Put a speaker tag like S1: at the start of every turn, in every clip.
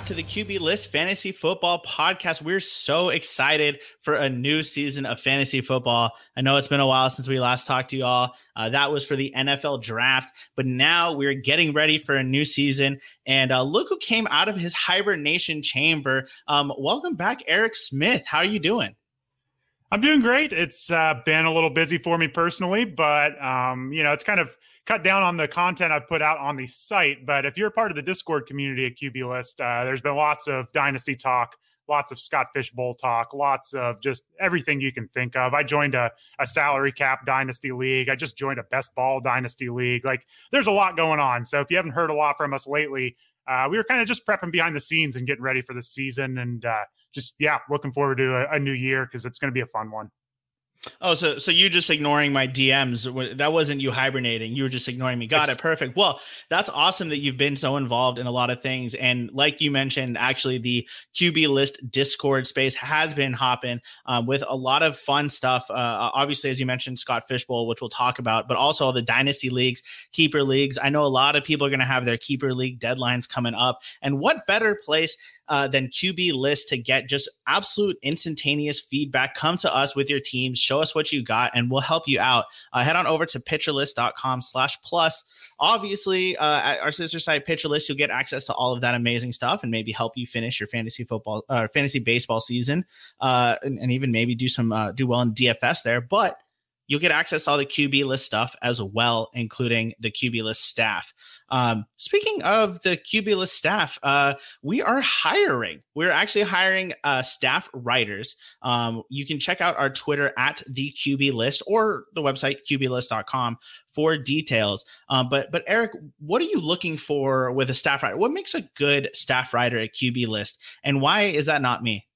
S1: back to the QB List Fantasy Football Podcast. We're so excited for a new season of fantasy football. I know it's been a while since we last talked to you all. Uh, that was for the NFL draft, but now we're getting ready for a new season. And uh, look who came out of his hibernation chamber. Um, welcome back, Erik Smith. How are you doing?
S2: I'm doing great. It's uh, been a little busy for me personally, but um, you know, it's kind of cut down on the content I've put out on the site. But if you're part of the Discord community at QB List, uh, there's been lots of dynasty talk, lots of Scott Fish Bowl talk, lots of just everything you can think of. I joined a, a salary cap dynasty league. I just joined a best ball dynasty league. Like there's a lot going on. So if you haven't heard a lot from us lately, uh, we were kind of just prepping behind the scenes and getting ready for the season and uh, just, yeah, looking forward to a, a new year because it's going to be a fun one.
S1: Oh, so so you just ignoring my DMs? That wasn't you hibernating. You were just ignoring me. Got it. Perfect. Well, that's awesome that you've been so involved in a lot of things. And like you mentioned, actually, the QB list Discord space has been hopping um, with a lot of fun stuff. Uh, obviously, as you mentioned, Scott Fish Bowl, which we'll talk about, but also all the dynasty leagues, keeper leagues. I know a lot of people are going to have their keeper league deadlines coming up, and what better place uh, than QB list to get just absolute instantaneous feedback. Come to us with your teams, show us what you got, and we'll help you out. Uh, head on over to pitcherlist.com slash plus. Obviously, uh, at our sister site, Pitcherlist, you'll get access to all of that amazing stuff and maybe help you finish your fantasy football, uh, fantasy baseball season, uh, and, and, even maybe do some uh, do well in DFS there. But you'll get access to all the QB list stuff as well, including the QB list staff. Um, speaking of the QB list staff, uh, we are hiring. We're actually hiring uh, staff writers. Um, you can check out our Twitter at the QB list or the website qblist.com for details. Um, but but Erik, what are you looking for with a staff writer? What makes a good staff writer at QB list, and why is that not me?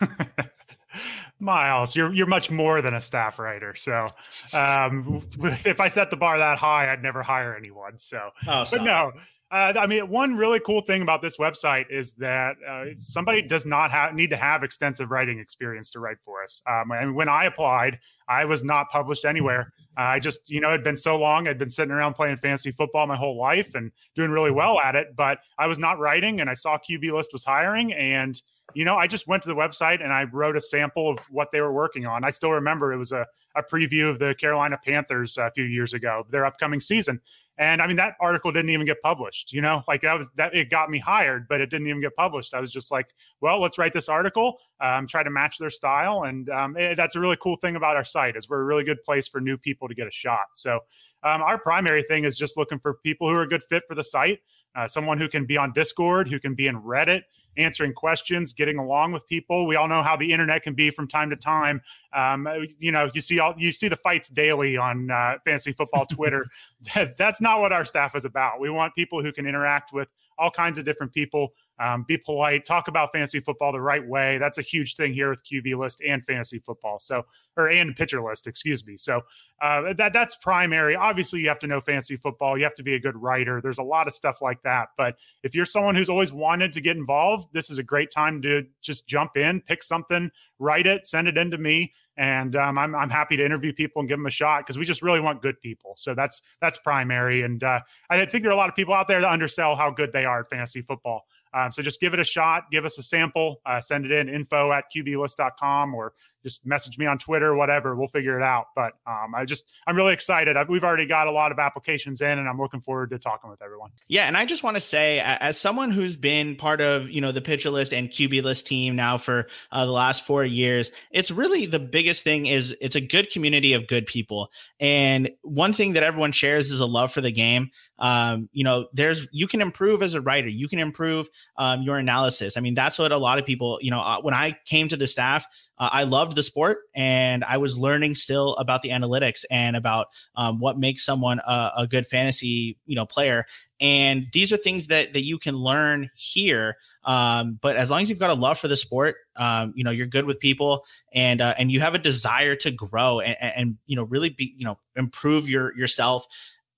S2: Myles, you're you're much more than a staff writer. So, um, if I set the bar that high, I'd never hire anyone. So, oh, but no, uh, I mean, one really cool thing about this website is that uh, somebody does not need to have extensive writing experience to write for us. Um, when I applied, I was not published anywhere. Uh, I just, you know, it had been so long. I'd been sitting around playing fantasy football my whole life and doing really well at it, but I was not writing. And I saw QB List was hiring, and you know, I just went to the website and I wrote a sample of what they were working on. I still remember it was a, a preview of the Carolina Panthers a few years ago, their upcoming season. And I mean, that article didn't even get published, you know, like that was that it got me hired, but it didn't even get published. I was just like, well, let's write this article, um, try to match their style. And um, it, that's a really cool thing about our site is we're a really good place for new people to get a shot. So um, our primary thing is just looking for people who are a good fit for the site, uh, someone who can be on Discord, who can be in Reddit, answering questions, getting along with people. We all know how the internet can be from time to time. Um, you know, you see all you see the fights daily on uh, fantasy football Twitter. that, that's not what our staff is about. We want people who can interact with all kinds of different people um, be polite, talk about fantasy football the right way. That's a huge thing here with QB list and fantasy football. So, or and pitcher list, excuse me. So uh, that that's primary. Obviously, you have to know fantasy football. You have to be a good writer. There's a lot of stuff like that. But if you're someone who's always wanted to get involved, this is a great time to just jump in, pick something, write it, send it in to me and um, I'm I'm happy to interview people and give them a shot because we just really want good people. So that's that's primary, and uh, I think there are a lot of people out there that undersell how good they are at fantasy football. Um, so just give it a shot, give us a sample, uh, send it in info at qblist.com or just message me on Twitter, whatever. We'll figure it out. But um, I just, I'm really excited. I've, we've already got a lot of applications in, and I'm looking forward to talking with everyone.
S1: Yeah, and I just want to say, as someone who's been part of you know the pitcher list and QB list team now for uh, the last four years, it's really the biggest thing is it's a good community of good people, and one thing that everyone shares is a love for the game um, you know, there's you can improve as a writer, you can improve um, your analysis. I mean, that's what a lot of people, you know, uh, when I came to the staff, uh, I loved the sport and I was learning still about the analytics and about um, what makes someone a, a, good fantasy, you know, player. And these are things that that you can learn here. Um, but as long as you've got a love for the sport, um, you know, you're good with people and uh, and you have a desire to grow and, and you know really be you know improve your yourself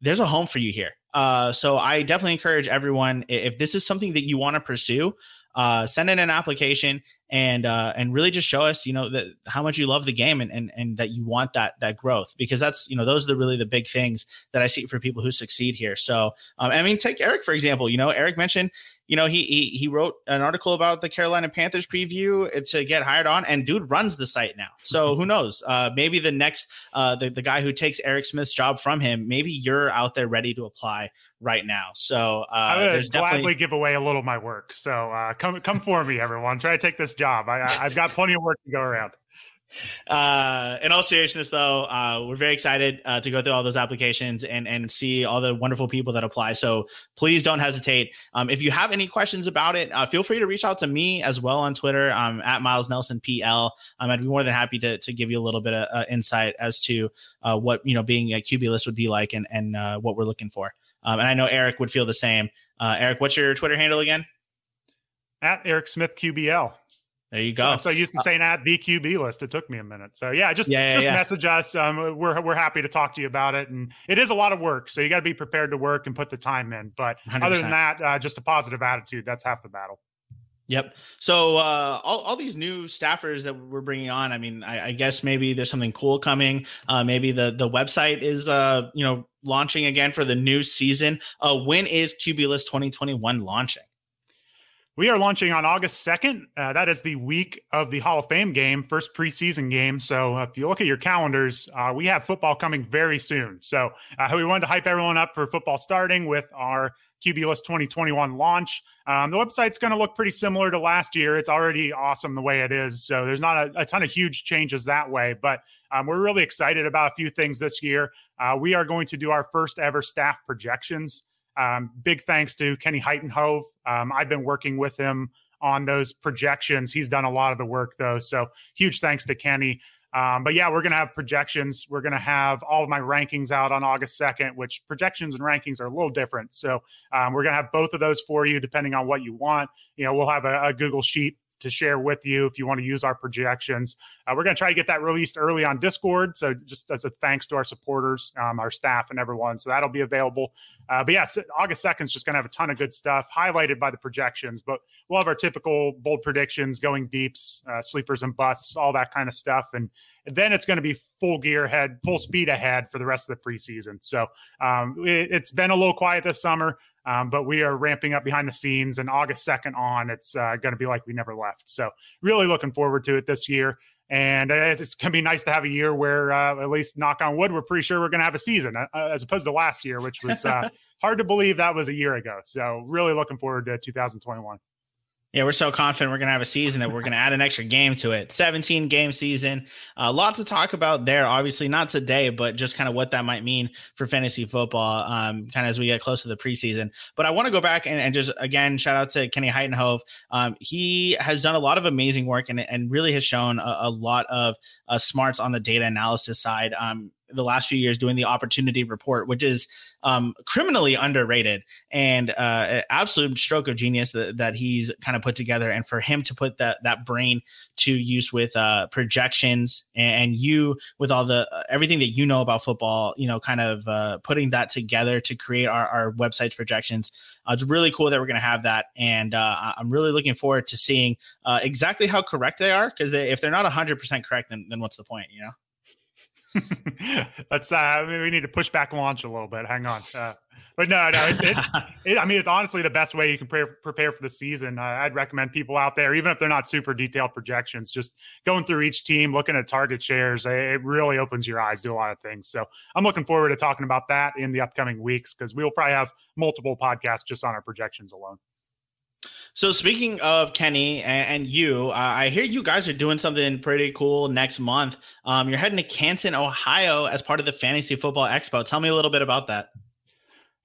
S1: there's a home for you here. Uh, so I definitely encourage everyone if this is something that you want to pursue, uh, send in an application and uh, and really just show us, you know, that how much you love the game and, and and that you want that that growth because that's you know those are the really the big things that I see for people who succeed here. So um, I mean, take Erik for example. You know, Erik mentioned you know, he, he he wrote an article about the Carolina Panthers preview to get hired on, and dude runs the site now. So who knows? Uh, maybe the next uh, the the guy who takes Erik Smith's job from him, maybe you're out there ready to apply right now. So uh,
S2: I would gladly definitely... give away a little of my work. So uh, come come for me, everyone. Try to take this job. I, I've got plenty of work to go around
S1: uh, in all seriousness, though, uh, we're very excited uh, to go through all those applications and and see all the wonderful people that apply. So please don't hesitate. Um, if you have any questions about it, uh, feel free to reach out to me as well on Twitter um, at Myles Nelson PL. Um, I'd be more than happy to to give you a little bit of uh, insight as to uh, what you know being a QB list would be like and and uh, what we're looking for. Um, and I know Erik would feel the same. Uh, Erik, what's your Twitter handle again?
S2: At Eric Smith QBL.
S1: There you go.
S2: So, so I used to uh, saying at the QB list. It took me a minute. So yeah, just yeah, yeah, just yeah. message us. Um, we're we're happy to talk to you about it, and it is a lot of work. So you got to be prepared to work and put the time in. But 100%. other than that, uh, just a positive attitude. That's half the battle.
S1: Yep. So uh, all, all these new staffers that we're bringing on, I mean, I, I guess maybe there's something cool coming. Uh, maybe the the website is uh, you know launching again for the new season. Uh, when is List 2021 launching?
S2: We are launching on August 2nd. Uh, that is the week of the Hall of Fame game, first preseason game. So if you look at your calendars, uh, we have football coming very soon. So uh, we wanted to hype everyone up for football starting with our QB List 2021 launch. Um, the website's going to look pretty similar to last year. It's already awesome the way it is. So there's not a, a ton of huge changes that way, but um, we're really excited about a few things this year. Uh, we are going to do our first ever staff projections. Um, big thanks to Kenny Hyttenhove. Um, I've been working with him on those projections. He's done a lot of the work, though. So huge thanks to Kenny. Um, but yeah, we're going to have projections. We're going to have all of my rankings out on August 2nd, which projections and rankings are a little different. So um, we're going to have both of those for you, depending on what you want. You know, we'll have a, a Google Sheet to share with you if you want to use our projections. Uh, we're going to try to get that released early on Discord. So just as a thanks to our supporters, um, our staff, and everyone. So that'll be available. Uh, but yeah, August 2nd is just going to have a ton of good stuff highlighted by the projections. But we'll have our typical bold predictions, going deeps, uh, sleepers and busts, all that kind of stuff. And, then it's going to be full gear ahead, full speed ahead for the rest of the preseason. So um, it, it's been a little quiet this summer. Um, but we are ramping up behind the scenes, and August 2nd on, it's uh, going to be like we never left. So, really looking forward to it this year. And uh, it's going to be nice to have a year where, uh, at least knock on wood, we're pretty sure we're going to have a season uh, as opposed to last year, which was uh, hard to believe that was a year ago. So, really looking forward to 2021.
S1: Yeah, we're so confident we're going to have a season that we're going to add an extra game to it. 17 game season. Uh, lot to talk about there. Obviously, not today, but just kind of what that might mean for fantasy football, um, kind of as we get close to the preseason. But I want to go back and, and, just again shout out to Kenny Hyttenhove. Um, he has done a lot of amazing work and, and really has shown a, a lot of uh, smarts on the data analysis side. Um, the last few years doing the opportunity report, which is um, criminally underrated and uh, absolute stroke of genius that, that he's kind of put together. And for him to put that that brain to use with uh, projections and, you with all the uh, everything that you know about football, you know, kind of uh, putting that together to create our, our website's projections. Uh, it's really cool that we're going to have that, and uh, I'm really looking forward to seeing exactly how correct they are. Because they, if they're not 100 percent correct, then then what's the point, you know?
S2: Let's. Uh, we need to push back launch a little bit. Hang on. Uh, but no, no. It, it, it, I mean, it's honestly the best way you can pre- prepare for the season. Uh, I'd recommend people out there, even if they're not super detailed projections, just going through each team, looking at target shares. It really opens your eyes to a lot of things. So I'm looking forward to talking about that in the upcoming weeks because we will probably have multiple podcasts just on our projections alone.
S1: So speaking of Kenny and, you, I hear you guys are doing something pretty cool next month. Um, you're heading to Canton, Ohio, as part of the Fantasy Football Expo. Tell me a little bit about that.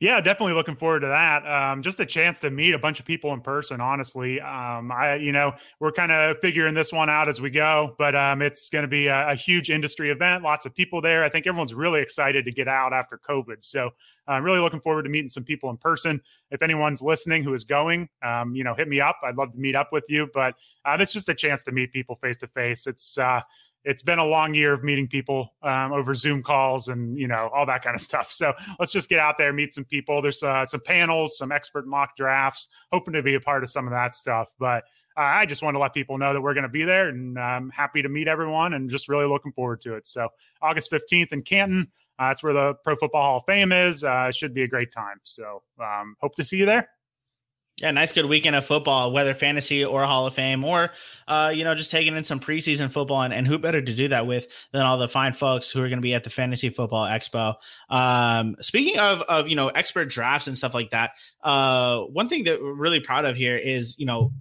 S2: Yeah, definitely looking forward to that. Um, just a chance to meet a bunch of people in person. Honestly, um, I you know we're kind of figuring this one out as we go, but um, it's going to be a, a, huge industry event. Lots of people there. I think everyone's really excited to get out after COVID. So I'm really looking forward to meeting some people in person. If anyone's listening who is going, um, you know, hit me up. I'd love to meet up with you. But uh, it's just a chance to meet people face to face. It's uh, it's been a long year of meeting people um, over Zoom calls and you know all that kind of stuff. So let's just get out there, meet some people. There's uh, some panels, some expert mock drafts. Hoping to be a part of some of that stuff, but uh, I just want to let people know that we're going to be there, and I'm happy to meet everyone, and just really looking forward to it. So August 15th in Canton. Uh, that's where the Pro Football Hall of Fame is. Uh, it should be a great time. So um, hope to see you there.
S1: Yeah, nice good weekend of football, whether fantasy or Hall of Fame, or uh, you know, just taking in some preseason football, and, and who better to do that with than all the fine folks who are going to be at the Fantasy Football Expo. Um, speaking of of you know expert drafts and stuff like that, uh, one thing that we're really proud of here is you know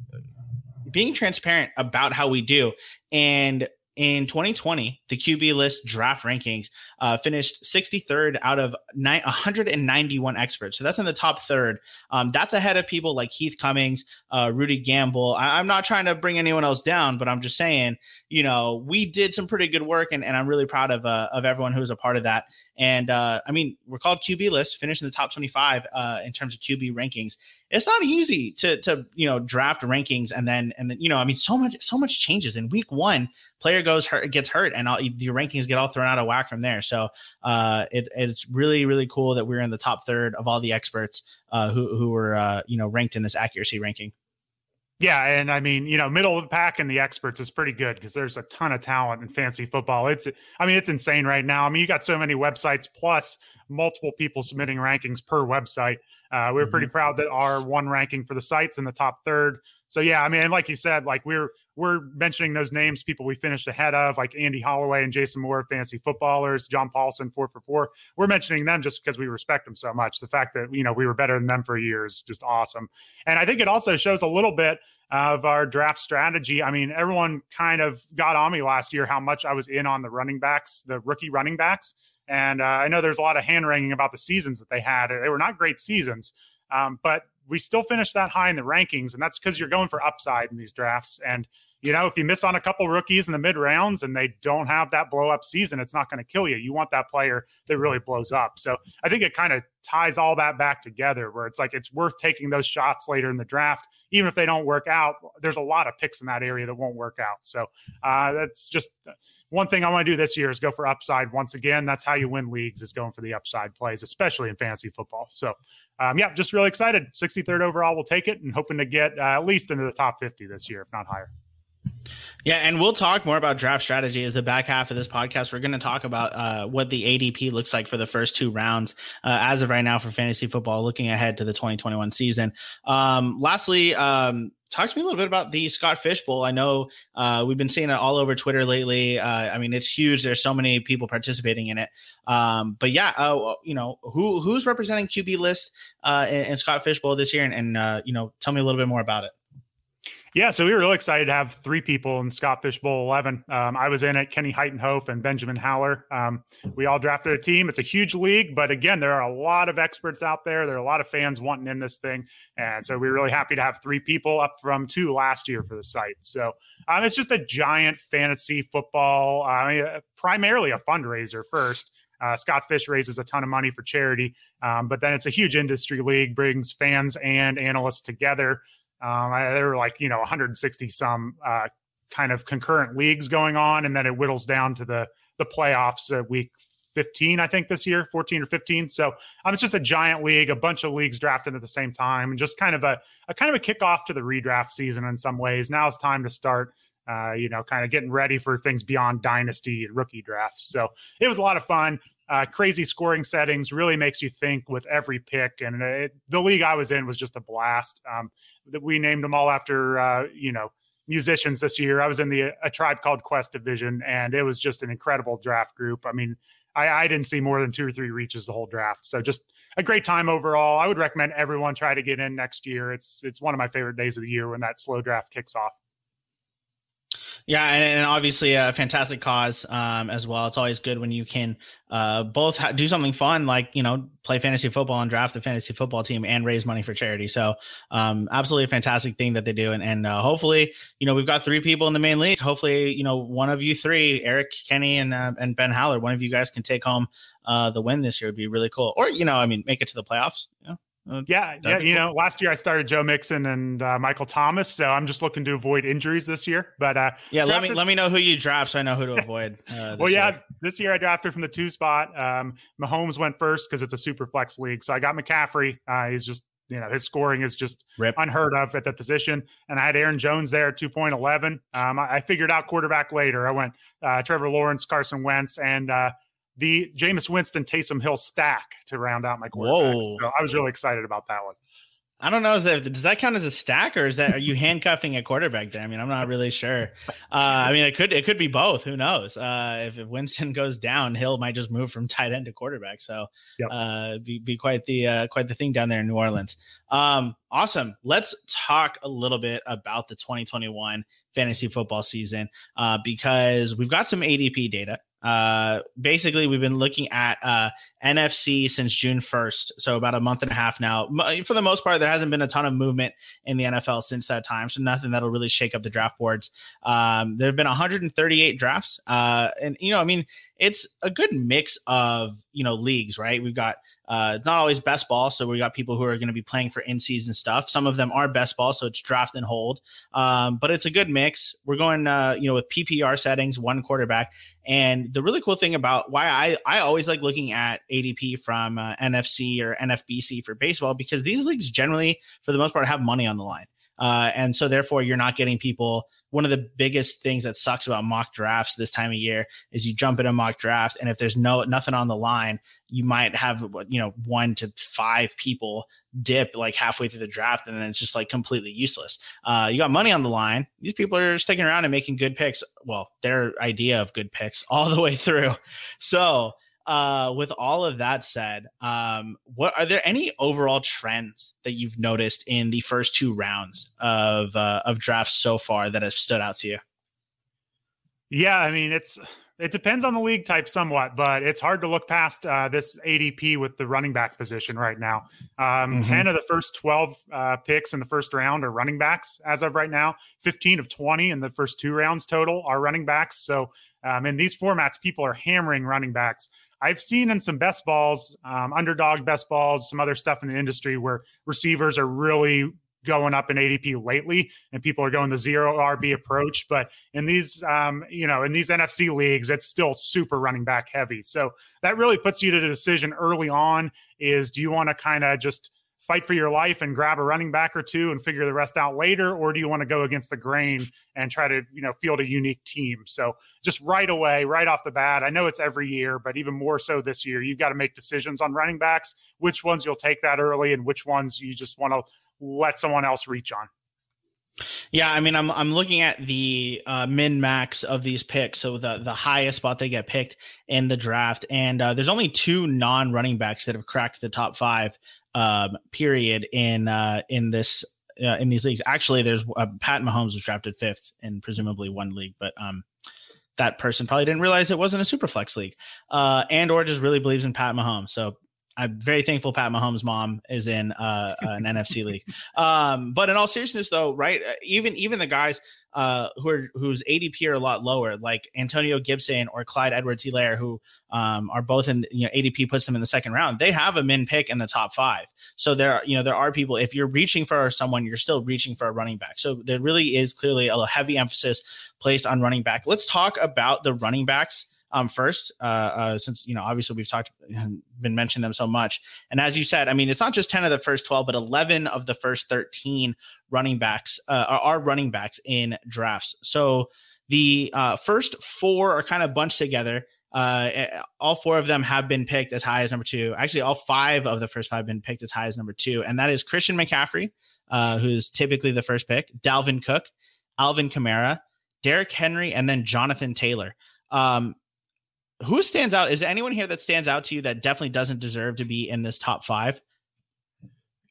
S1: being transparent about how we do, and in 2020, the QB list draft rankings uh, finished 63rd out of 191 experts. So that's in the top third. Um, that's ahead of people like Heath Cummings, uh, Rudy Gamble. I- am not trying to bring anyone else down, but I'm just saying, you know, we did some pretty good work, and, and I'm really proud of uh, of everyone who was a part of that. And uh, I mean, we're called QB list, finished in the top 25 uh, in terms of QB rankings. It's not easy to to you know draft rankings and then and then you know I mean so much so much changes in week one. Player goes hurt, gets hurt, and all, your rankings get all thrown out of whack from there. So uh, it, it's really really cool that we're in the top third of all the experts uh, who who were uh, you know ranked in this accuracy ranking.
S2: Yeah, and I mean, you know, middle of the pack and the experts is pretty good because there's a ton of talent in fantasy football. It's, I mean, it's insane right now. I mean, you got so many websites plus multiple people submitting rankings per website. Uh, we are mm-hmm. pretty proud that our one ranking for the sites in the top third. So yeah, I mean, like you said, like we're we're mentioning those names, people we finished ahead of, like Andy Holloway and Jason Moore, fantasy footballers, John Paulsen, four for four. We're mentioning them just because we respect them so much. The fact that you know we were better than them for years, just awesome. And I think it also shows a little bit of our draft strategy. I mean, everyone kind of got on me last year how much I was in on the running backs, the rookie running backs. And uh, I know there's a lot of hand wringing about the seasons that they had. They were not great seasons, um, but we still finished that high in the rankings, and that's because you're going for upside in these drafts. And you know, if you miss on a couple rookies in the mid rounds and they don't have that blow up season, it's not going to kill you. You want that player that really blows up. So I think it kind of ties all that back together where it's like it's worth taking those shots later in the draft, even if they don't work out. There's a lot of picks in that area that won't work out. So uh, that's just one thing I want to do this year is go for upside once again. That's how you win leagues is going for the upside plays, especially in fantasy football. So um, yeah, just really excited. 63rd overall, we'll take it and hoping to get uh, at least into the top 50 this year, if not higher.
S1: Yeah, and we'll talk more about draft strategy as the back half of this podcast. We're going to talk about uh, what the ADP looks like for the first two rounds uh, as of right now for fantasy football, looking ahead to the 2021 season. Um, lastly, um, talk to me a little bit about the Scott Fish Bowl. I know uh, we've been seeing it all over Twitter lately. Uh, I mean, it's huge. There's so many people participating in it. Um, but yeah, uh, you know, who who's representing QB list uh, in, in, Scott Fish Bowl this year, and, and you know, tell me a little bit more about it.
S2: Yeah, so we were really excited to have three people in Scott Fish Bowl 11. Um, I was in it, Kenny Hyttenhove and Benjamin Howler. Um, we all drafted a team. It's a huge league, but again, there are a lot of experts out there. There are a lot of fans wanting in this thing. And so we are really happy to have three people up from two last year for the site. So um, it's just a giant fantasy football, I mean, uh, primarily a fundraiser first. Uh, Scott Fish raises a ton of money for charity, um, but then it's a huge industry league, brings fans and analysts together. Um, I, there were like you know 160 some uh, kind of concurrent leagues going on, and then it whittles down to the the playoffs at week 15, I think this year, 14 or 15. So um, it's just a giant league, a bunch of leagues drafted at the same time, and just kind of a, a kind of a kickoff to the redraft season in some ways. Now it's time to start. Uh, you know, kind of getting ready for things beyond dynasty and rookie drafts. So it was a lot of fun uh, crazy scoring settings really makes you think with every pick. And it, the league I was in was just a blast. Um, we named them all after, uh, you know, musicians this year. I was in the a tribe called Quest division, and it was just an incredible draft group. I mean, I, I, didn't see more than two or three reaches the whole draft. So just a great time overall. I would recommend everyone try to get in next year. It's it's one of my favorite days of the year when that slow draft kicks off.
S1: Yeah, and, and, obviously a fantastic cause um, as well. It's always good when you can uh, both ha- do something fun, like you know, play fantasy football and draft the fantasy football team, and raise money for charity. So, um, absolutely a fantastic thing that they do, and, and uh, hopefully, you know, we've got three people in the main league. Hopefully, you know, one of you three, Erik, Kenny, and uh, and Ben Howler, one of you guys can take home uh, the win this year. Would be really cool, or you know, I mean, make it to the playoffs. You know?
S2: Uh, yeah, yeah. You cool. know, last year I started Joe Mixon and uh, Michael Thomas, so I'm just looking to avoid injuries this year. But uh,
S1: yeah, drafted... let me let me know who you draft, so I know who to avoid.
S2: Uh, well, yeah, year. this year I drafted from the two spot. Um, Mahomes went first because it's a super flex league, so I got McCaffrey. Uh, he's just you know his scoring is just Rip. unheard of at that position. And I had Aaron Jones there at two point eleven. Um, I, I, figured out quarterback later. I went uh, Trevor Lawrence, Carson Wentz, and uh, the Jameis Winston Taysom Hill stack to round out my quarterbacks. So I was really excited about that one.
S1: I don't know. Is that does that count as a stack, or is that are you handcuffing a quarterback there? I mean, I'm not really sure. Uh, I mean, it could it could be both. Who knows? Uh, if, if, Winston goes down, Hill might just move from tight end to quarterback. So, yep. uh, be, be quite the uh, quite the thing down there in New Orleans. Um, awesome. Let's talk a little bit about the 2021 fantasy football season uh, because we've got some ADP data. Uh, basically, we've been looking at uh, NFFC since June 1st, so about a month and a half now. For the most part, there hasn't been a ton of movement in the NFL since that time, so nothing that'll really shake up the draft boards. Um, there have been 138 drafts, uh, and you know, I mean, it's a good mix of you know leagues, right? We've got uh, it's not always best ball, so we got people who are going to be playing for in-season stuff. Some of them are best ball, so it's draft and hold. Um, but it's a good mix. We're going, uh, you know, with PPR settings, one quarterback. And the really cool thing about why I I always like looking at ADP from uh, NFFC or NFBC for baseball because these leagues generally, for the most part, have money on the line. Uh, and so therefore you're not getting people one of the biggest things that sucks about mock drafts this time of year is you jump in a mock draft and if there's no nothing on the line you might have you know one to five people dip like halfway through the draft and then it's just like completely useless. Uh, you got money on the line. These people are sticking around and making good picks. Well their idea of good picks all the way through. So uh, with all of that said, um, what are there any overall trends that you've noticed in the first two rounds of uh, of drafts so far that have stood out to you?
S2: Yeah, I mean it's it depends on the league type somewhat, but it's hard to look past uh, this ADP with the running back position right now. Um, mm-hmm. 10 of the first 12 uh, picks in the first round are running backs as of right now. 15 of 20 in the first two rounds total are running backs. So um, in these formats, people are hammering running backs. I've seen in some best balls, um, underdog best balls, some other stuff in the industry where receivers are really going up in ADP lately, and people are going the zero RB approach. But in these, um, you know, in these NFFC leagues, it's still super running back heavy. So that really puts you to the decision early on: is do you want to kind of just fight for your life and grab a running back or two and figure the rest out later? Or do you want to go against the grain and try to you know field a unique team? So just right away right off the bat i know it's every year but even more so this year you've got to make decisions on running backs which ones you'll take that early and which ones you just want to let someone else reach on.
S1: Yeah, I mean, I'm I'm looking at the uh, min max of these picks, so the the highest spot they get picked in the draft, and uh, there's only two non running backs that have cracked the top five um, period in uh, in this uh, in these leagues. Actually, there's uh, Pat Mahomes was drafted fifth in presumably one league, but um, that person probably didn't realize it wasn't a super flex league, uh, and or just really believes in Pat Mahomes. So I'm very thankful Pat Mahomes' mom is in uh, an NFFC league. Um, but in all seriousness, though, right? Uh, even even the guys uh, who are whose ADP are a lot lower, like Antonio Gibson or Clyde Edwards-Helaire, who um, are both in you know ADP puts them in the second round. They have a min pick in the top five. So there, are you know, there are people. If you're reaching for someone, you're still reaching for a running back. So there really is clearly a heavy emphasis placed on running back. Let's talk about the running backs um, first, uh, uh, since you know obviously we've talked been mentioning them so much. And as you said, I mean it's not just ten of the first twelve, but eleven of the first thirteen running backs uh, are running backs in drafts. So the uh, first four are kind of bunched together. Uh, eh, all four of them have been picked as high as number two. Actually, all five of the first five have been picked as high as number two, and that is Christian McCaffrey, uh, who's typically the first pick, Dalvin Cook, Alvin Kamara, Derrick Henry, and then Jonathan Taylor. Um, who stands out? Is there anyone here that stands out to you that definitely doesn't deserve to be in this top five?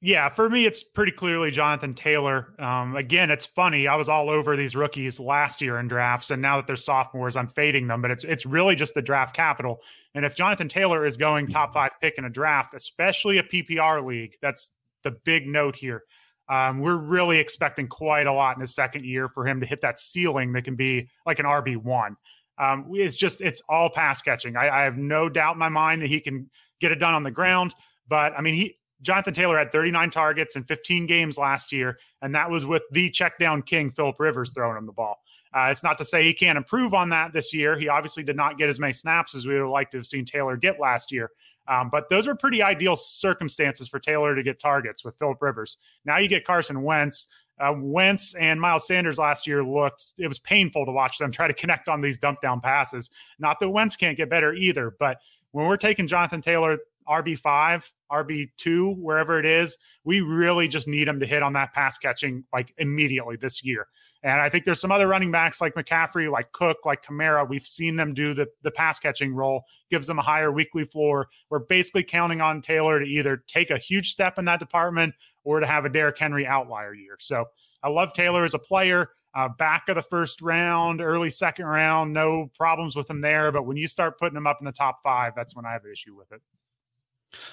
S2: Yeah, for me, it's pretty clearly Jonathan Taylor. Um, again, it's funny. I was all over these rookies last year in drafts, and now that they're sophomores, I'm fading them. But it's it's really just the draft capital. And if Jonathan Taylor is going top five pick in a draft, especially a PPR league, that's the big note here. Um, we're really expecting quite a lot in his second year for him to hit that ceiling that can be like an RB one. Um, it's just it's all pass catching. I, I, have no doubt in my mind that he can get it done on the ground. But I mean, he Jonathan Taylor had 39 targets in 15 games last year, and that was with the check down king, Philip Rivers, throwing him the ball. Uh, it's not to say he can't improve on that this year. He obviously did not get as many snaps as we would have liked to have seen Taylor get last year. Um, but those were pretty ideal circumstances for Taylor to get targets with Philip Rivers. Now you get Carson Wentz. Uh, Wentz and Miles Sanders last year looked, it was painful to watch them try to connect on these dump down passes. Not that Wentz can't get better either, but when we're taking Jonathan Taylor RB5, RB2, wherever it is, we really just need him to hit on that pass catching like immediately this year. And I think there's some other running backs like McCaffrey, like Cook, like Kamara. We've seen them do the, the pass catching role, gives them a higher weekly floor. We're basically counting on Taylor to either take a huge step in that department or to have a Derrick Henry outlier year. So I love Taylor as a player. Uh, back of the first round, early second round, no problems with him there. But when you start putting him up in the top five, that's when I have an issue with it.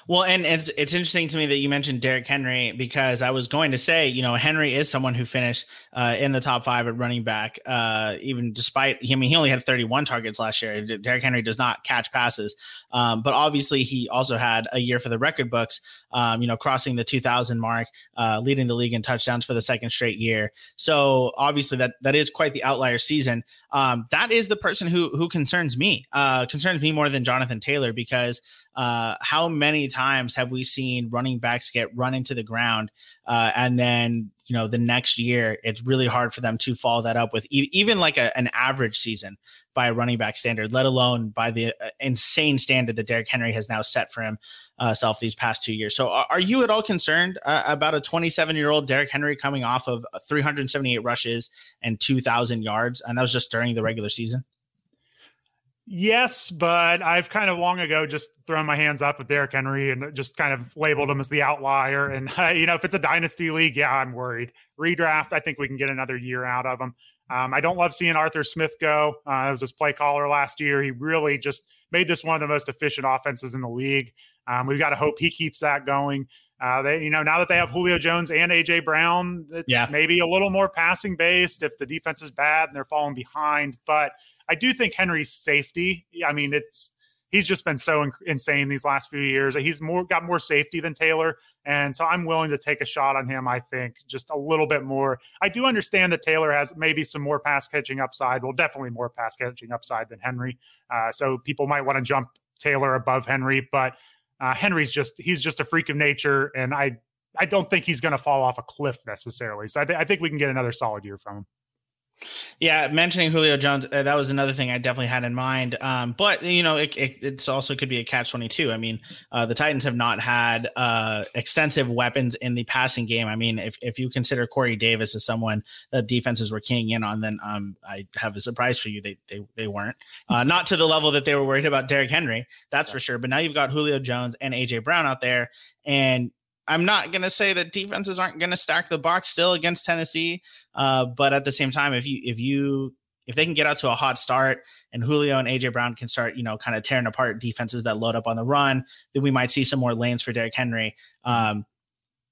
S1: Well, and it's it's interesting to me that you mentioned Derrick Henry because I was going to say, you know, Henry is someone who finished uh, in the top five at running back, uh, even despite I mean he only had 31 targets last year. Derrick Henry does not catch passes, um, but obviously he also had a year for the record books, um, you know, crossing the 2,000 mark, uh, leading the league in touchdowns for the second straight year. So obviously that that is quite the outlier season. Um, that is the person who who concerns me, uh, concerns me more than Jonathan Taylor because uh, how many times have we seen running backs get run into the ground uh, and then you know the next year it's really hard for them to follow that up with e- even like a, an average season by a running back standard let alone by the uh, insane standard that Derrick Henry has now set for himself these past two years. So are, are you at all concerned uh, about a 27 year old Derrick Henry coming off of 378 rushes and 2000 yards and that was just during the regular season
S2: Yes, but I've kind of long ago just thrown my hands up with Derrick Henry and just kind of labeled him as the outlier. And uh, you know, if it's a dynasty league, yeah, I'm worried. Redraft, I think we can get another year out of him. Um, I don't love seeing Arthur Smith go. Uh, as his play caller last year, he really just made this one of the most efficient offenses in the league. Um, we've got to hope he keeps that going. Uh, they, you know, now that they have Julio Jones and AJ Brown, it's yeah. maybe a little more passing based if the defense is bad and they're falling behind. But I do think Henry's safety. I mean, it's he's just been so insane these last few years. He's more got more safety than Taylor, and so I'm willing to take a shot on him. I think just a little bit more. I do understand that Taylor has maybe some more pass catching upside. Well, definitely more pass catching upside than Henry. Uh, so people might want to jump Taylor above Henry, but uh, Henry's just he's just a freak of nature, and I I don't think he's going to fall off a cliff necessarily. So I, th- I think we can get another solid year from him.
S1: Yeah, mentioning Julio Jones, uh, that was another thing I definitely had in mind. Um, but you know, it, it it's also could be a catch twenty two. I mean, uh, the Titans have not had uh, extensive weapons in the passing game. I mean, if if you consider Corey Davis as someone that defenses were keying in on, then um, I have a surprise for you. They they they weren't uh, not to the level that they were worried about Derrick Henry. That's for sure. But now you've got Julio Jones and AJ Brown out there, and I'm not going to say that defenses aren't going to stack the box still against Tennessee, uh, but at the same time, if you if you if they can get out to a hot start and Julio and AJ Brown can start, you know, kind of tearing apart defenses that load up on the run, then we might see some more lanes for Derrick Henry. Um,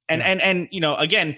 S1: and yeah. and and you know, again,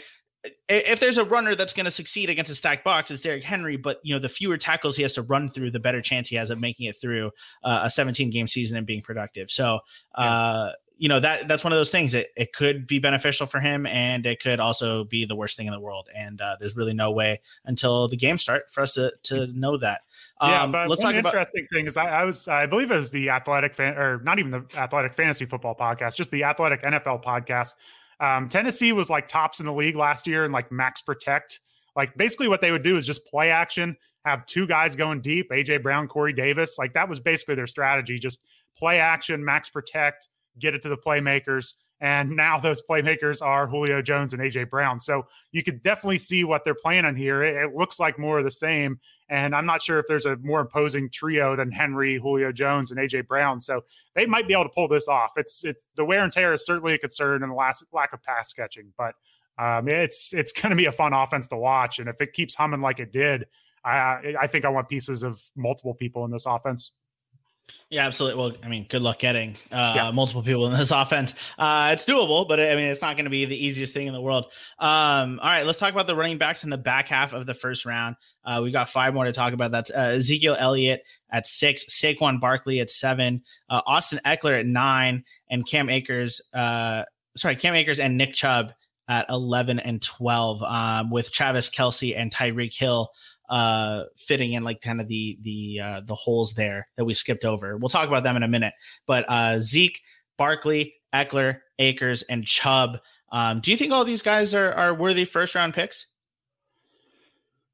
S1: if there's a runner that's going to succeed against a stacked box, it's Derrick Henry. But you know, the fewer tackles he has to run through, the better chance he has of making it through uh, a 17 game season and being productive. So, uh, you know that that's one of those things. It it could be beneficial for him, and it could also be the worst thing in the world. And uh, there's really no way until the game start for us to to know that.
S2: Um, yeah, but let's one talk interesting about- thing is I, I, was I believe it was the athletic fan or not even the athletic fantasy football podcast, just the athletic NFL podcast. Um, Tennessee was like tops in the league last year and like max protect. Like basically what they would do is just play action, have two guys going deep, AJ Brown, Corey Davis. Like that was basically their strategy, just play action, max protect get it to the playmakers. And now those playmakers are Julio Jones and AJ Brown. So you could definitely see what they're planning here. It, it, looks like more of the same. And I'm not sure if there's a more imposing trio than Henry, Julio Jones, and AJ Brown. So they might be able to pull this off. It's it's the wear and tear is certainly a concern and the last lack of pass catching, but um, it's it's going to be a fun offense to watch. And if it keeps humming like it did, I I think I want pieces of multiple people in this offense.
S1: Yeah, absolutely. Well, I mean, good luck getting uh, yeah. multiple people in this offense. Uh, it's doable, but I mean, it's not going to be the easiest thing in the world. Um, all right, let's talk about the running backs in the back half of the first round. Uh, we got five more to talk about. That's uh, Ezekiel Elliott at six, Saquon Barkley at seven, uh, Austin Ekeler at nine, and Cam Akers uh, sorry, Cam Akers and Nick Chubb at 11 and 12, um, with Travis Kelce and Tyreek Hill uh fitting in like kind of the the uh the holes there that we skipped over. We'll talk about them in a minute. But uh Zeke, Barkley, Ekeler, Akers, and Chubb. Um, do you think all these guys are are worthy first round picks?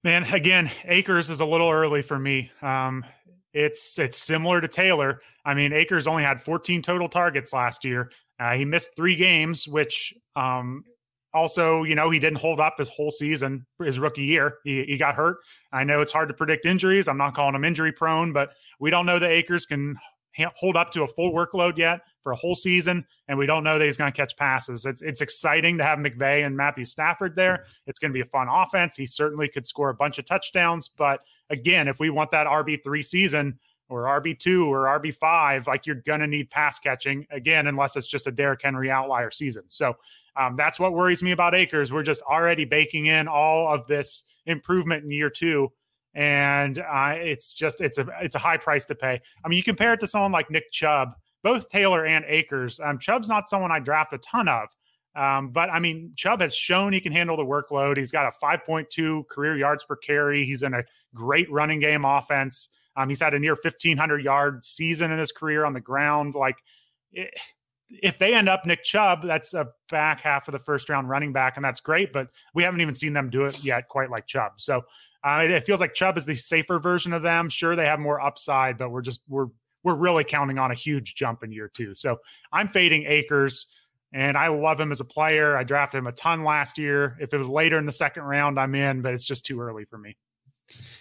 S2: Man, again, Akers is a little early for me. Um, it's it's similar to Taylor. I mean, Akers only had 14 total targets last year. Uh, he missed three games, which um, also, you know, he didn't hold up his whole season, his rookie year. He, he got hurt. I know it's hard to predict injuries. I'm not calling him injury prone, but we don't know that Akers can hold up to a full workload yet for a whole season, and we don't know that he's going to catch passes. It's it's exciting to have McVay and Matthew Stafford there. It's going to be a fun offense. He certainly could score a bunch of touchdowns, but again, if we want that RB three season or RB two or RB five, like you're going to need pass catching again, unless it's just a Derrick Henry outlier season. So um, that's what worries me about Akers. We're just already baking in all of this improvement in year two and uh, it's just it's a it's a high price to pay. I mean, you compare it to someone like Nick Chubb, both Taylor and Akers. Um, Chubb's not someone I draft a ton of, um, but I mean, Chubb has shown he can handle the workload. He's got a 5.2 career yards per carry. He's in a great running game offense. Um, he's had a near 1,500 yard season in his career on the ground. Like, it, if they end up Nick Chubb, that's a back half of the first round running back, and that's great. But we haven't even seen them do it yet, quite like Chubb. So uh, it feels like Chubb is the safer version of them. Sure, they have more upside, but we're just we're we're really counting on a huge jump in year two. So I'm fading Akers, and I love him as a player. I drafted him a ton last year. If it was later in the second round, I'm in, but it's just too early for me.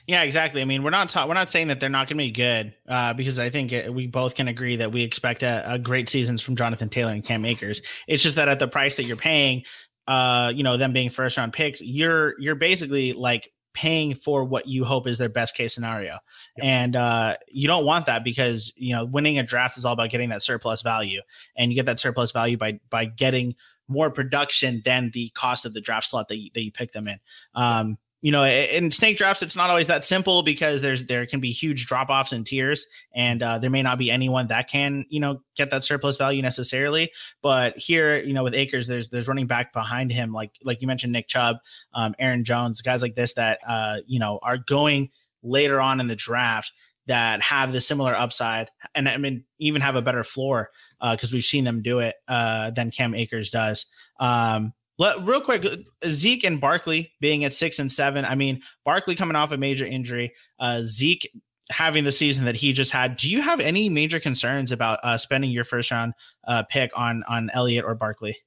S1: Yeah, exactly. I mean, we're not ta- we're not saying that they're not going to be good uh, because I think it, we both can agree that we expect a, a, great seasons from Jonathan Taylor and Cam Akers. It's just that at the price that you're paying, uh, you know, them being first round picks, you're you're basically like paying for what you hope is their best case scenario. And uh, you don't want that because you know winning a draft is all about getting that surplus value, and you get that surplus value by by getting more production than the cost of the draft slot that you, that you pick them in. Um, you know, in snake drafts, it's not always that simple because there's there can be huge drop offs in tiers, and uh, there may not be anyone that can you know get that surplus value necessarily. But here, you know, with Akers, there's there's running back behind him, like like you mentioned, Nick Chubb, um, Aaron Jones, guys like this that uh, you know are going later on in the draft that have the similar upside, and I mean even have a better floor because uh, we've seen them do it uh, than Cam Akers does. Um, let, real quick, Zeke and Barkley being at six and seven. I mean, Barkley coming off a major injury, uh, Zeke having the season that he just had. Do you have any major concerns about uh, spending your first round uh, pick on on Elliott or Barkley?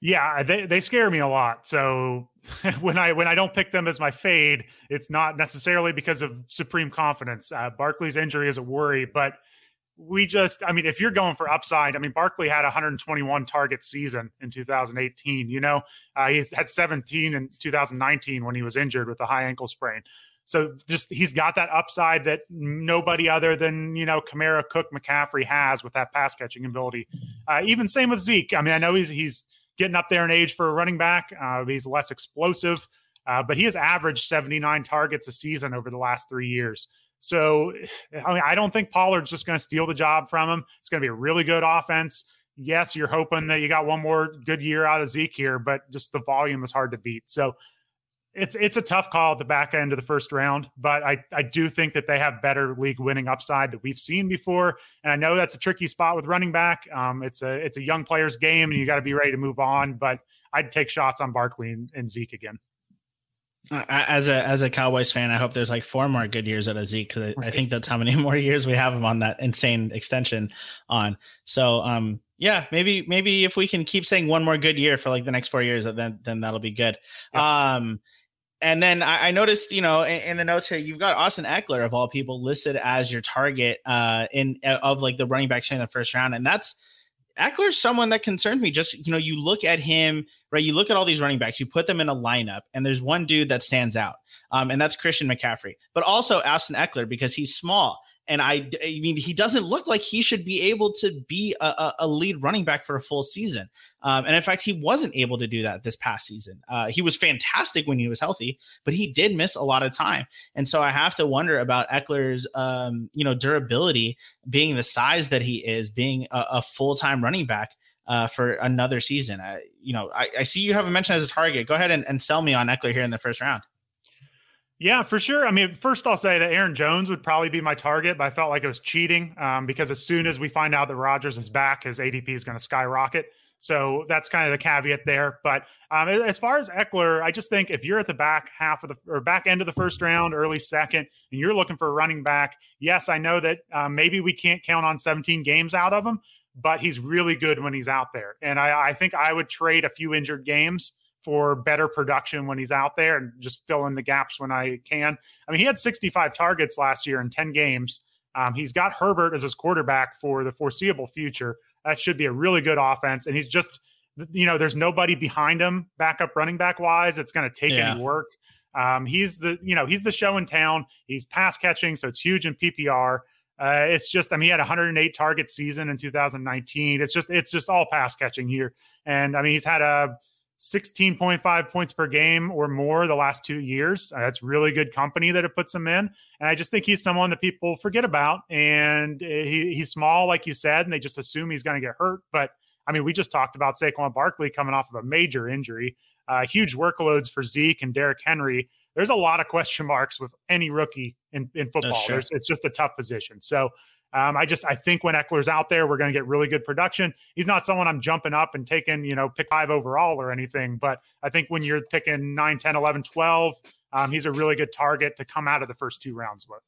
S2: Yeah, they, they scare me a lot. So when I when I don't pick them as my fade, it's not necessarily because of supreme confidence. Uh, Barkley's injury is a worry, but we just, I mean, if you're going for upside, I mean, Barkley had 121 target season in 2018. You know, uh, he's had 17 in 2019 when he was injured with a high ankle sprain. So just he's got that upside that nobody other than you know Kamara, Cook, McCaffrey has with that pass catching ability. Uh, even same with Zeke. I mean, I know he's he's getting up there in age for a running back. Uh, he's less explosive, uh, but he has averaged 79 targets a season over the last three years. So, I mean, I don't think Pollard's just going to steal the job from him. It's going to be a really good offense. Yes, you're hoping that you got one more good year out of Zeke here, but just the volume is hard to beat. So, it's it's a tough call at the back end of the first round, but I, I do think that they have better league winning upside that we've seen before. And I know that's a tricky spot with running back. Um, it's a it's a young player's game, and you got to be ready to move on. But I'd take shots on Barkley and, and Zeke again
S1: as a as a Cowboys fan, I hope there's like four more good years out of Zeke because I, I, think that's how many more years we have him on that insane extension on. So um yeah, maybe maybe if we can keep saying one more good year for like the next four years, then then that'll be good. Yeah. Um and then I, I noticed, you know, in, in, the notes here, you've got Austin Ekeler of all people listed as your target uh in of like the running backs in the first round, and that's Ekeler's someone that concerns me. Just you know, you look at him, right? You look at all these running backs, you put them in a lineup, and there's one dude that stands out, um, and that's Christian McCaffrey, but also Austin Ekeler because he's small and I, I mean, he doesn't look like he should be able to be a, a lead running back for a full season. Um, and in fact, he wasn't able to do that this past season. Uh, he was fantastic when he was healthy, but he did miss a lot of time. And so I have to wonder about Ekeler's, um, you know, durability being the size that he is, being a, a full time running back uh, for another season. I, you know, I, I, see you have a mention as a target. Go ahead and, and sell me on Ekeler here in the first round.
S2: Yeah, for sure. I mean, first I'll say that Aaron Jones would probably be my target, but I felt like it was cheating um, because as soon as we find out that Rodgers is back, his ADP is going to skyrocket. So that's kind of the caveat there. But um, as far as Ekeler, I just think if you're at the back half of the or back end of the first round, early second, and you're looking for a running back, yes, I know that um, maybe we can't count on 17 games out of him, but he's really good when he's out there. And I, I think I would trade a few injured games for better production when he's out there and just fill in the gaps when I can. I mean, he had 65 targets last year in 10 games. Um, he's got Herbert as his quarterback for the foreseeable future. That should be a really good offense. And he's just, you know, there's nobody behind him, backup running back wise. It's going to take yeah. any work. Um, he's the, you know, he's the show in town. He's pass catching, so it's huge in PPR. Uh, it's just, I mean, he had 108 target season in 2019. It's just, it's just all pass catching here. And I mean, he's had a 16.5 points per game or more the last two years. Uh, that's really good company that it puts him in. And I just think he's someone that people forget about. And uh, he, he's small, like you said, and they just assume he's going to get hurt. But I mean, we just talked about Saquon Barkley coming off of a major injury, uh, huge workloads for Zeke and Derrick Henry. There's a lot of question marks with any rookie in, in football. It's just a tough position. So um, I just I think when Ekeler's out there, we're going to get really good production. He's not someone I'm jumping up and taking, you know, pick five overall or anything. But I think when you're picking 9, 10, 11, 12, um, he's a really good target to come out of the first two rounds with.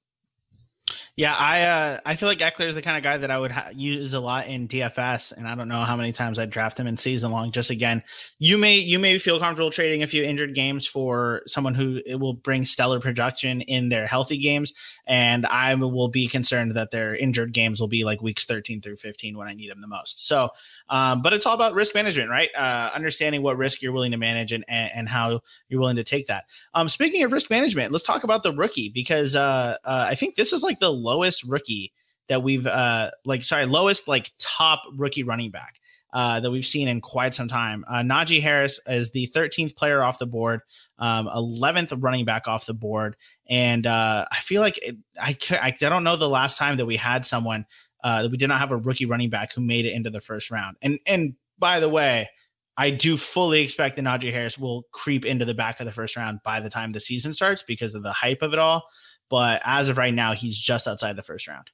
S1: Yeah, I uh, I feel like Ekeler is the kind of guy that I would ha- use a lot in DFS, and I don't know how many times I'd draft him in season long. Just again, you may you may feel comfortable trading a few injured games for someone who will bring stellar production in their healthy games, and I will be concerned that their injured games will be like weeks thirteen through fifteen when I need them the most. So, um, but it's all about risk management, right? Uh, understanding what risk you're willing to manage and and, and how you're willing to take that. Um, speaking of risk management, let's talk about the rookie because uh, uh, I think this is like the lowest rookie that we've uh like sorry lowest like top rookie running back uh, that we've seen in quite some time. Uh, Najee Harris is the 13th player off the board, um, 11th running back off the board, and uh, I feel like it, I, I don't know the last time that we had someone uh, that we did not have a rookie running back who made it into the first round. And and by the way, I do fully expect that Najee Harris will creep into the back of the first round by the time the season starts because of the hype of it all. But as of right now, he's just outside the first round.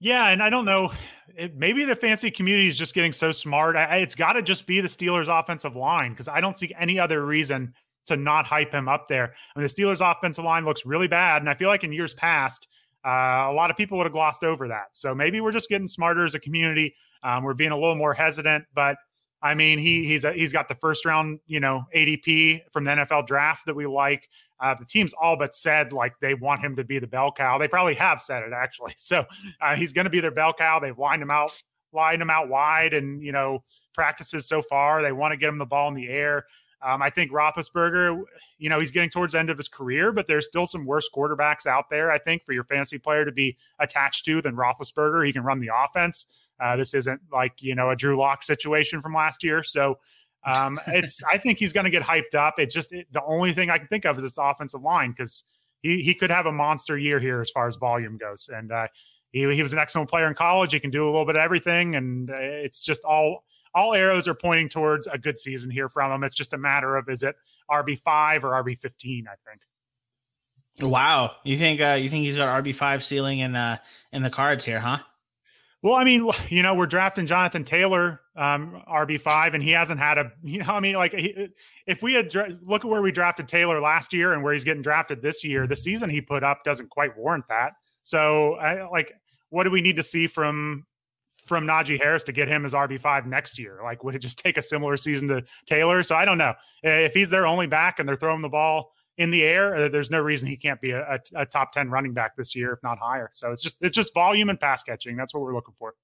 S2: Yeah, and I don't know. It, maybe the fancy community is just getting so smart. I, it's got to just be the Steelers' offensive line because I don't see any other reason to not hype him up there. I mean, the Steelers' offensive line looks really bad, and I feel like in years past, uh, a lot of people would have glossed over that. So maybe we're just getting smarter as a community. Um, we're being a little more hesitant, but I mean, he he's a, he's got the first round, you know, ADP from the NFL draft that we like. Uh, the team's all but said like they want him to be the bell cow. They probably have said it actually. So uh, he's going to be their bell cow. They've lined him out, lined him out wide, and you know practices so far. They want to get him the ball in the air. Um, I think Roethlisberger, you know, he's getting towards the end of his career, but there's still some worse quarterbacks out there. I think for your fantasy player to be attached to than Roethlisberger. He can run the offense. Uh, this isn't like you know a Drew Lock situation from last year. So um, it's I think he's going to get hyped up. It's just it, the only thing I can think of is this offensive line because he he could have a monster year here as far as volume goes. And uh, he he was an excellent player in college. He can do a little bit of everything, and uh, it's just all all arrows are pointing towards a good season here from him. It's just a matter of is it RB five or RB fifteen? I think.
S1: Wow, you think uh, you think he's got RB five ceiling in uh in the cards here, huh?
S2: Well, I mean, you know, we're drafting Jonathan Taylor, um, RB five, and he hasn't had a, you know, I mean, like he, if we had dra- look at where we drafted Taylor last year and where he's getting drafted this year, the season he put up doesn't quite warrant that. So, I, like, what do we need to see from from Najee Harris to get him as RB five next year? Like, would it just take a similar season to Taylor? So I don't know if he's their only back and they're throwing the ball in the air, uh, there's no reason he can't be a, a, a, top 10 running back this year, if not higher. So it's just it's just volume and pass catching. That's what we're looking for.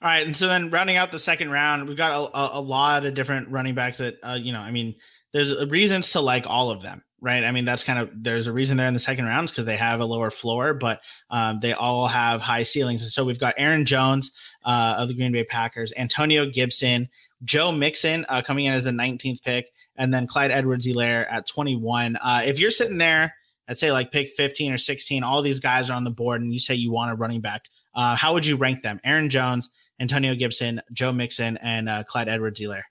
S1: All right, and so then rounding out the second round, we've got a, a lot of different running backs that uh, you know. I mean, there's reasons to like all of them, right? I mean, that's kind of there's a reason they're in the second rounds because they have a lower floor, but um, they all have high ceilings. And so we've got Aaron Jones uh, of the Green Bay Packers, Antonio Gibson, Joe Mixon uh, coming in as the 19th pick, and then Clyde Edwards-Helaire at 21. Uh, if you're sitting there, I'd say like pick 15 or 16, all these guys are on the board, and you say you want a running back. Uh, how would you rank them? Aaron Jones, Antonio Gibson, Joe Mixon, and uh, Clyde Edwards-Helaire.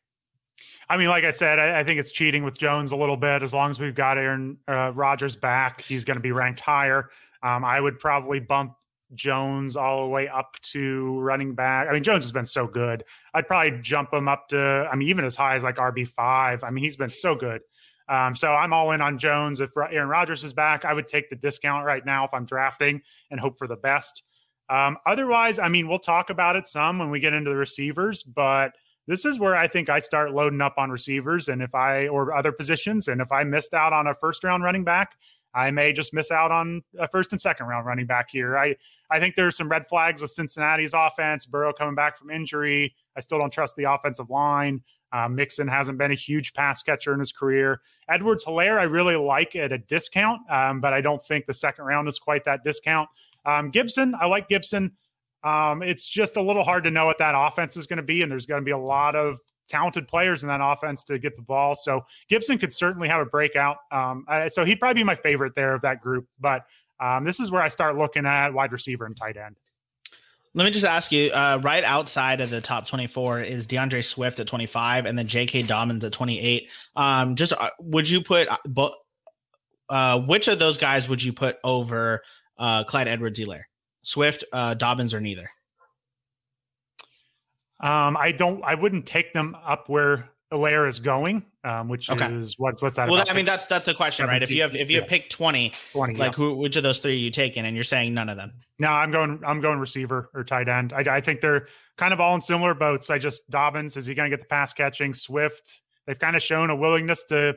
S2: I mean, like I said, I, I, think it's cheating with Jones a little bit. As long as we've got Aaron uh, Rodgers back, he's going to be ranked higher. Um, I would probably bump Jones all the way up to running back. I mean, Jones has been so good. I'd probably jump him up to, I mean, even as high as like RB5. I mean, he's been so good. Um, so I'm all in on Jones. If Aaron Rodgers is back, I would take the discount right now if I'm drafting and hope for the best. Um, otherwise, I mean, we'll talk about it some when we get into the receivers, but this is where I think I start loading up on receivers and if I or other positions. And if I missed out on a first round running back, I may just miss out on a first and second round running back here. I, I think there's some red flags with Cincinnati's offense, Burrow coming back from injury. I still don't trust the offensive line. Uh, Mixon hasn't been a huge pass catcher in his career. Edwards-Helaire, I really like at a discount, um, but I don't think the second round is quite that discount. Um, Gibson, I like Gibson. Um, it's just a little hard to know what that offense is going to be, and there's going to be a lot of talented players in that offense to get the ball. So Gibson could certainly have a breakout. Um, so he'd probably be my favorite there of that group. But um, this is where I start looking at wide receiver and tight end.
S1: Let me just ask you, uh, right outside of the top 24 is D'Andre Swift at 25 and then J.K. Dobbins at 28. Um, just uh, would you put, uh, uh, which of those guys would you put over uh, Clyde Edwards-Helaire? Swift, uh, Dobbins, or neither?
S2: Um, I don't. I wouldn't take them up where Helaire is going, um, which okay. is what's what's that?
S1: Well, about? I mean, that's that's the question, right? If you have if you yeah. picked 20, 20 like yeah. who which of those three are you taking? And you're saying none of them.
S2: No, I'm going. I'm going receiver or tight end. I, I think they're kind of all in similar boats. I just Dobbins is he going to get the pass catching? Swift, they've kind of shown a willingness to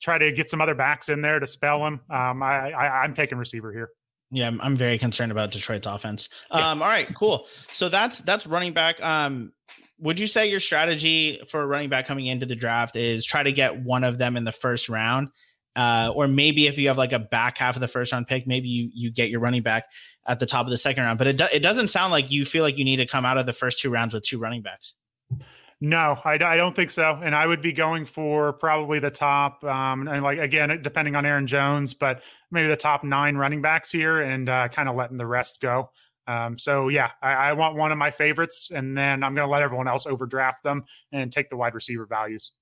S2: try to get some other backs in there to spell him. Um, I, I I'm taking receiver here.
S1: Yeah, I'm, I'm very concerned about Detroit's offense. Yeah. Um, all right, cool. So that's that's running back. Um, would you say your strategy for running back coming into the draft is try to get one of them in the first round? Uh, or maybe if you have like a back half of the first round pick, maybe you you get your running back at the top of the second round. But it do, it doesn't sound like you feel like you need to come out of the first two rounds with two running backs.
S2: No, I, I don't think so. And I would be going for probably the top, um, and like again, depending on Aaron Jones, but maybe the top nine running backs here, and uh, kind of letting the rest go. Um, so yeah, I, I, want one of my favorites, and then I'm going to let everyone else overdraft them and take the wide receiver values.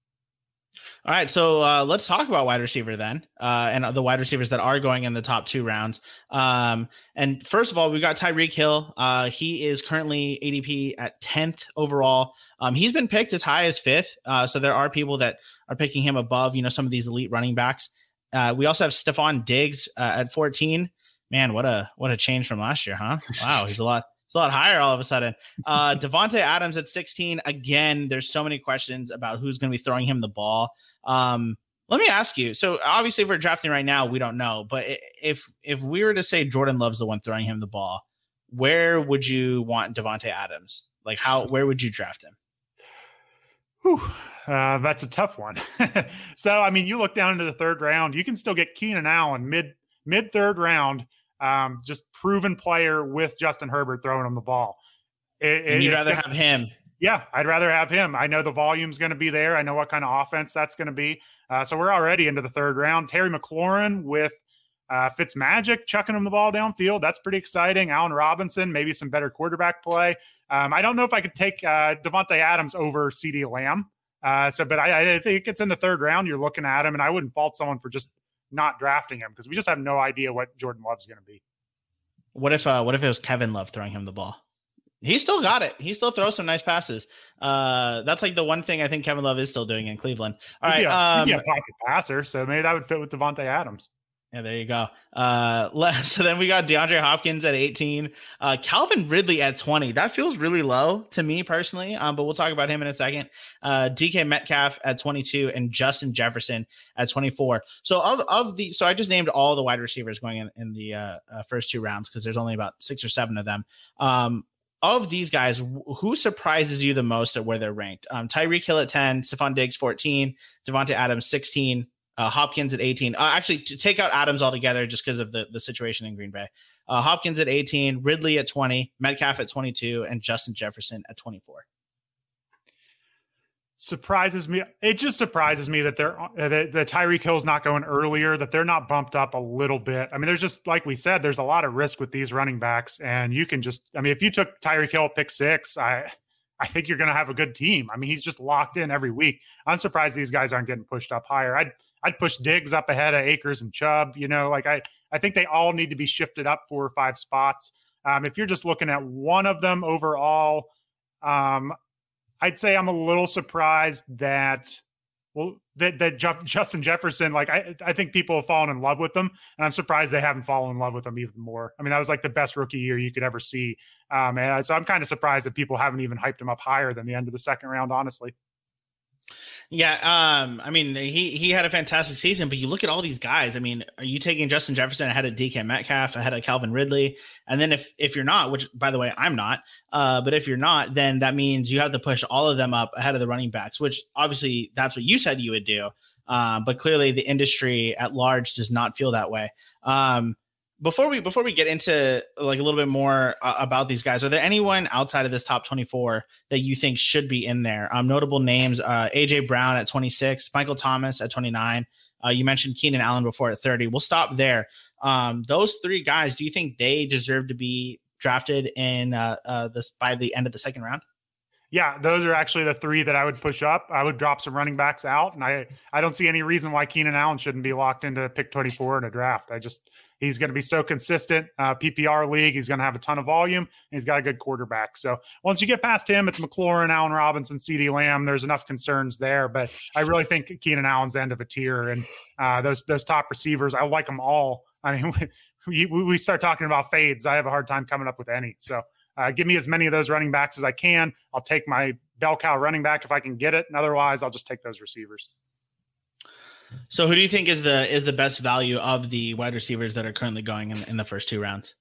S1: All right, so uh, let's talk about wide receiver then, uh, and the wide receivers that are going in the top two rounds. Um, and first of all, we got Tyreek Hill. Uh, he is currently ADP at tenth overall. Um, he's been picked as high as fifth, uh, so there are people that are picking him above, you know, some of these elite running backs. Uh, we also have Stefon Diggs uh, at fourteen. Man, what a what a change from last year, huh? Wow, he's a lot it's a lot higher all of a sudden. Uh, Davante Adams at 16. Again, there's so many questions about who's going to be throwing him the ball. Um, let me ask you. So obviously, if we're drafting right now, we don't know. But if if we were to say Jordan Love's the one throwing him the ball, where would you want Davante Adams? Like how? Where would you draft him?
S2: Whew, uh, that's a tough one. so I mean, you look down into the third round, you can still get Keenan Allen mid mid third round um, just proven player with Justin Herbert throwing him the ball.
S1: It, you'd rather gonna, have him.
S2: Yeah, I'd rather have him. I know the volume's going to be there. I know what kind of offense that's going to be. Uh, so we're already into the third round. Terry McLaurin with uh, Fitzmagic chucking him the ball downfield. That's pretty exciting. Allen Robinson, maybe some better quarterback play. Um, I don't know if I could take uh, Davante Adams over CeeDee Lamb. Uh, so, but I, I, think it's in the third round. You're looking at him, and I wouldn't fault someone for just not drafting him because we just have no idea what Jordan Love's going to be.
S1: What if uh, what if it was Kevin Love throwing him the ball? He still got it. He still throws some nice passes. Uh, that's like the one thing I think Kevin Love is still doing in Cleveland. All right,
S2: um, a pocket passer, so maybe that would fit with Davante Adams.
S1: Yeah, there you go. Uh, so then we got DeAndre Hopkins at 18, uh, Calvin Ridley at 20. That feels really low to me personally. Um, but we'll talk about him in a second. Uh, DK Metcalf at 22 and Justin Jefferson at 24. So of of the, so I just named all the wide receivers going in in the uh, uh first two rounds because there's only about six or seven of them. Um, of these guys, who surprises you the most at where they're ranked? Um, Tyreek Hill at 10, Stefon Diggs 14, Davante Adams 16, uh, Hopkins at 18. Uh, actually, to take out Adams altogether just because of the, the situation in Green Bay. Uh, Hopkins at 18, Ridley at 20, Metcalf at 22, and Justin Jefferson at 24.
S2: surprises me. It just surprises me that they're uh, that, that Tyreek Hill's not going earlier, that they're not bumped up a little bit. I mean, there's just like we said, there's a lot of risk with these running backs, and you can just. I mean, if you took Tyreek Hill pick six, I I think you're going to have a good team. I mean, he's just locked in every week. I'm surprised these guys aren't getting pushed up higher. I'd I'd push Diggs up ahead of Akers and Chubb. You know, like I I think they all need to be shifted up four or five spots. Um, if you're just looking at one of them overall, um, I'd say I'm a little surprised that well that that Justin Jefferson like I I think people have fallen in love with them and I'm surprised they haven't fallen in love with him even more. I mean that was like the best rookie year you could ever see. Um and so I'm kind of surprised that people haven't even hyped him up higher than the end of the second round honestly.
S1: Yeah, um, I mean, he he had a fantastic season, but you look at all these guys. I mean, are you taking Justin Jefferson ahead of DK Metcalf, ahead of Calvin Ridley? And then if if you're not, which by the way, I'm not, uh, but if you're not, then that means you have to push all of them up ahead of the running backs, which obviously that's what you said you would do. Uh, but clearly the industry at large does not feel that way. Um, before we before we get into like a little bit more uh, about these guys are there anyone outside of this top 24 that you think should be in there um notable names uh aj brown at 26 michael thomas at 29 uh, you mentioned keenan allen before at 30 we'll stop there um those three guys do you think they deserve to be drafted in uh, uh this by the end of the second round
S2: yeah, those are actually the three that I would push up. I would drop some running backs out, and I I don't see any reason why Keenan Allen shouldn't be locked into pick 24 in a draft. I just He's going to be so consistent. Uh, PPR league, he's going to have a ton of volume. he's got a good quarterback. So once you get past him, it's McLaurin, Allen Robinson, CeeDee Lamb. There's enough concerns there, but I really think Keenan Allen's the end of a tier, and uh, those those top receivers, I like them all. I mean, we, we start talking about fades. I have a hard time coming up with any. So uh, give me as many of those running backs as I can. I'll take my bell cow running back if I can get it, and otherwise, I'll just take those receivers.
S1: So who do you think is the is the best value of the wide receivers that are currently going in, in the first two rounds?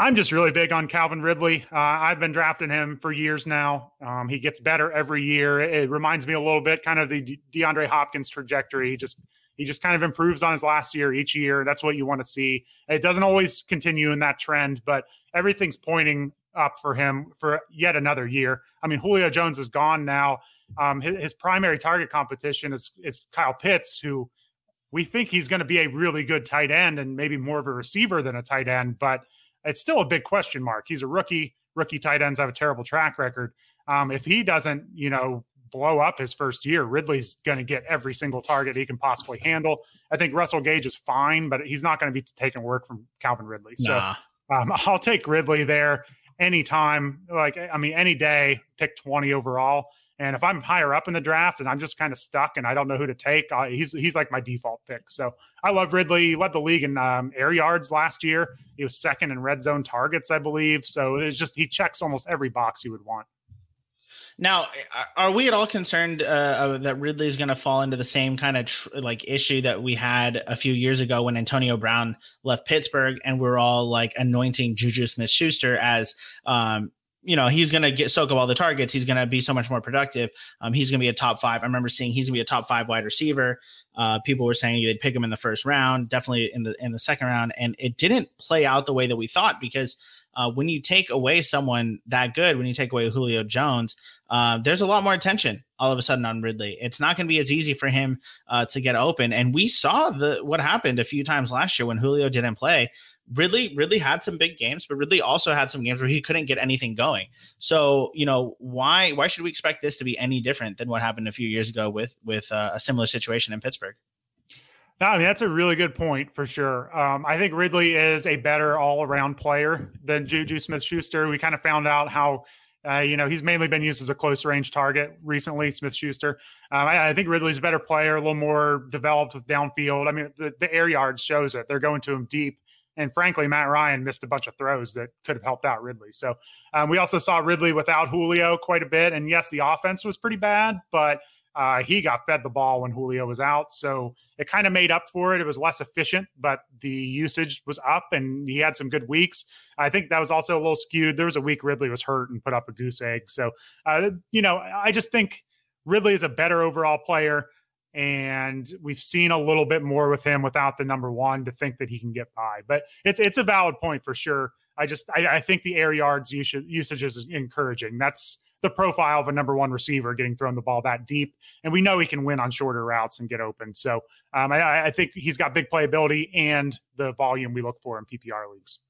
S2: I'm just really big on Calvin Ridley. Uh, I've been drafting him for years now. Um, he gets better every year. It reminds me a little bit, kind of the De- DeAndre Hopkins trajectory. He just he just kind of improves on his last year each year. That's what you want to see. It doesn't always continue in that trend, but everything's pointing up for him for yet another year. I mean, Julio Jones is gone now. Um, his, his, primary target competition is is Kyle Pitts, who we think he's going to be a really good tight end and maybe more of a receiver than a tight end, but it's still a big question mark. He's a rookie. Rookie tight ends have a terrible track record. Um, if he doesn't, you know, blow up his first year, Ridley's going to get every single target he can possibly handle. I think Russell Gage is fine, but he's not going to be taking work from Calvin Ridley. So nah. um, I'll take Ridley there anytime. Like, I mean, any day, pick 20 overall. And if I'm higher up in the draft and I'm just kind of stuck and I don't know who to take, uh, he's he's like my default pick. So I love Ridley. He led the league in um, air yards last year. He was second in red zone targets, I believe. So it's just he checks almost every box you would want.
S1: Now, are we at all concerned uh, that Ridley is going to fall into the same kind of tr- like issue that we had a few years ago when Antonio Brown left Pittsburgh and we are all like anointing Juju Smith Schuster as um, you know he's going to get soak up all the targets. He's going to be so much more productive. Um, he's going to be a top five. I remember seeing he's going to be a top five wide receiver. Uh, people were saying they'd pick him in the first round, definitely in the in the second round, and it didn't play out the way that we thought because uh, when you take away someone that good, when you take away Julio Jones, uh, there's a lot more attention all of a sudden on Ridley. It's not going to be as easy for him uh, to get open, and we saw the what happened a few times last year when Julio didn't play. Ridley Ridley had some big games, but Ridley also had some games where he couldn't get anything going. So you know why why should we expect this to be any different than what happened a few years ago with with uh, a similar situation in Pittsburgh?
S2: No, I mean that's a really good point for sure. Um, I think Ridley is a better all around player than Juju Smith Schuster. We kind of found out how. Uh, you know, he's mainly been used as a close range target recently, Smith Schuster. Um, I, I, think Ridley's a better player, a little more developed with downfield. I mean, the, the air yards shows it. They're going to him deep. And frankly, Matt Ryan missed a bunch of throws that could have helped out Ridley. So um, we also saw Ridley without Julio quite a bit. And yes, the offense was pretty bad, but uh, he got fed the ball when Julio was out. So it kind of made up for it. It was less efficient, but the usage was up and he had some good weeks. I think that was also a little skewed. There was a week Ridley was hurt and put up a goose egg. So, uh, you know, I just think Ridley is a better overall player and we've seen a little bit more with him without the number one to think that he can get by. But it's it's a valid point for sure. I just I, I think the air yards usage, is encouraging. That's the profile of a number one receiver getting thrown the ball that deep. And we know he can win on shorter routes and get open. So um, I, I think he's got big playability and the volume we look for in PPR leagues.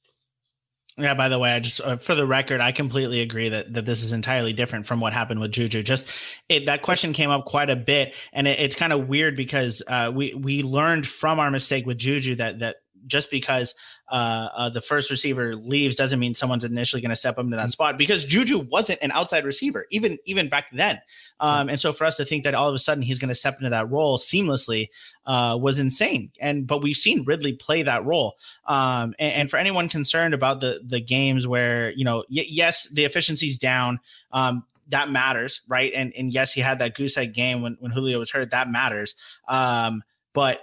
S1: Yeah, by the way, I just uh, for the record, I completely agree that that this is entirely different from what happened with Juju. Just it, that question came up quite a bit, and it, it's kind of weird because uh, we we learned from our mistake with Juju that that just because uh, uh, the first receiver leaves doesn't mean someone's initially going to step up into that mm-hmm. spot because Juju wasn't an outside receiver even even back then. Um, and so for us to think that all of a sudden he's going to step into that role seamlessly uh, was insane. And but we've seen Ridley play that role. Um, and, and, for anyone concerned about the the games where you know y- yes the efficiency's down. Um, that matters, right? And and yes, he had that goose egg game when, when Julio was hurt. That matters. Um, but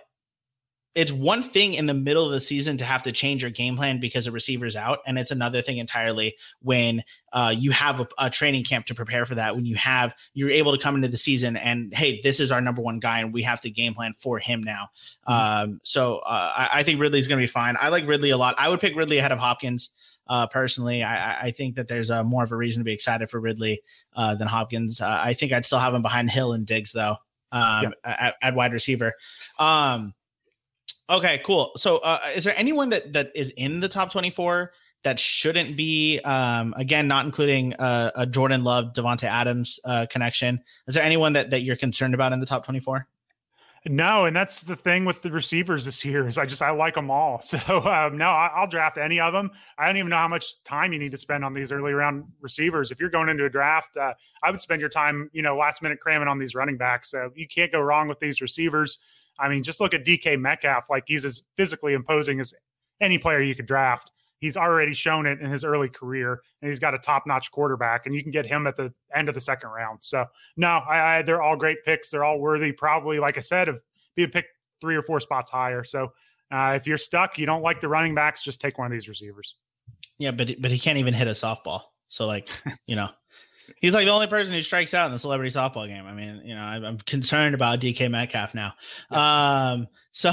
S1: it's one thing in the middle of the season to have to change your game plan because a receiver's out, and it's another thing entirely when uh, you have a, a, training camp to prepare for that. When you have you're able to come into the season and hey, this is our number one guy, and we have to game plan for him now. Mm-hmm. Um, so uh, I, I, think Ridley's going to be fine. I like Ridley a lot. I would pick Ridley ahead of Hopkins. Uh, personally, I, I, think that there's a, more of a reason to be excited for Ridley uh, than Hopkins. Uh, I think I'd still have him behind Hill and Diggs though um, at, at, wide receiver. Um, Okay, cool. So, uh, is there anyone that that is in the top twenty four that shouldn't be? Um, again, not including uh, a Jordan Love, Davante Adams uh, connection. Is there anyone that that you're concerned about in the top twenty four?
S2: No, and that's the thing with the receivers this year is I just I like them all. So um, no, I, will draft any of them. I don't even know how much time you need to spend on these early round receivers. If you're going into a draft, uh, I would spend your time, you know, last minute cramming on these running backs. So you can't go wrong with these receivers. I mean, just look at DK Metcalf. Like he's as physically imposing as any player you could draft. He's already shown it in his early career, and he's got a top-notch quarterback, and you can get him at the end of the second round. So, no, I, I, they're all great picks. They're all worthy, probably, like I said, of being picked three or four spots higher. So, uh, if you're stuck, you don't like the running backs, just take one of these receivers.
S1: Yeah, but but he can't even hit a softball. So, like, you know. He's like the only person who strikes out in the celebrity softball game. I mean, you know, I'm, concerned about DK Metcalf now. Yeah. Um, so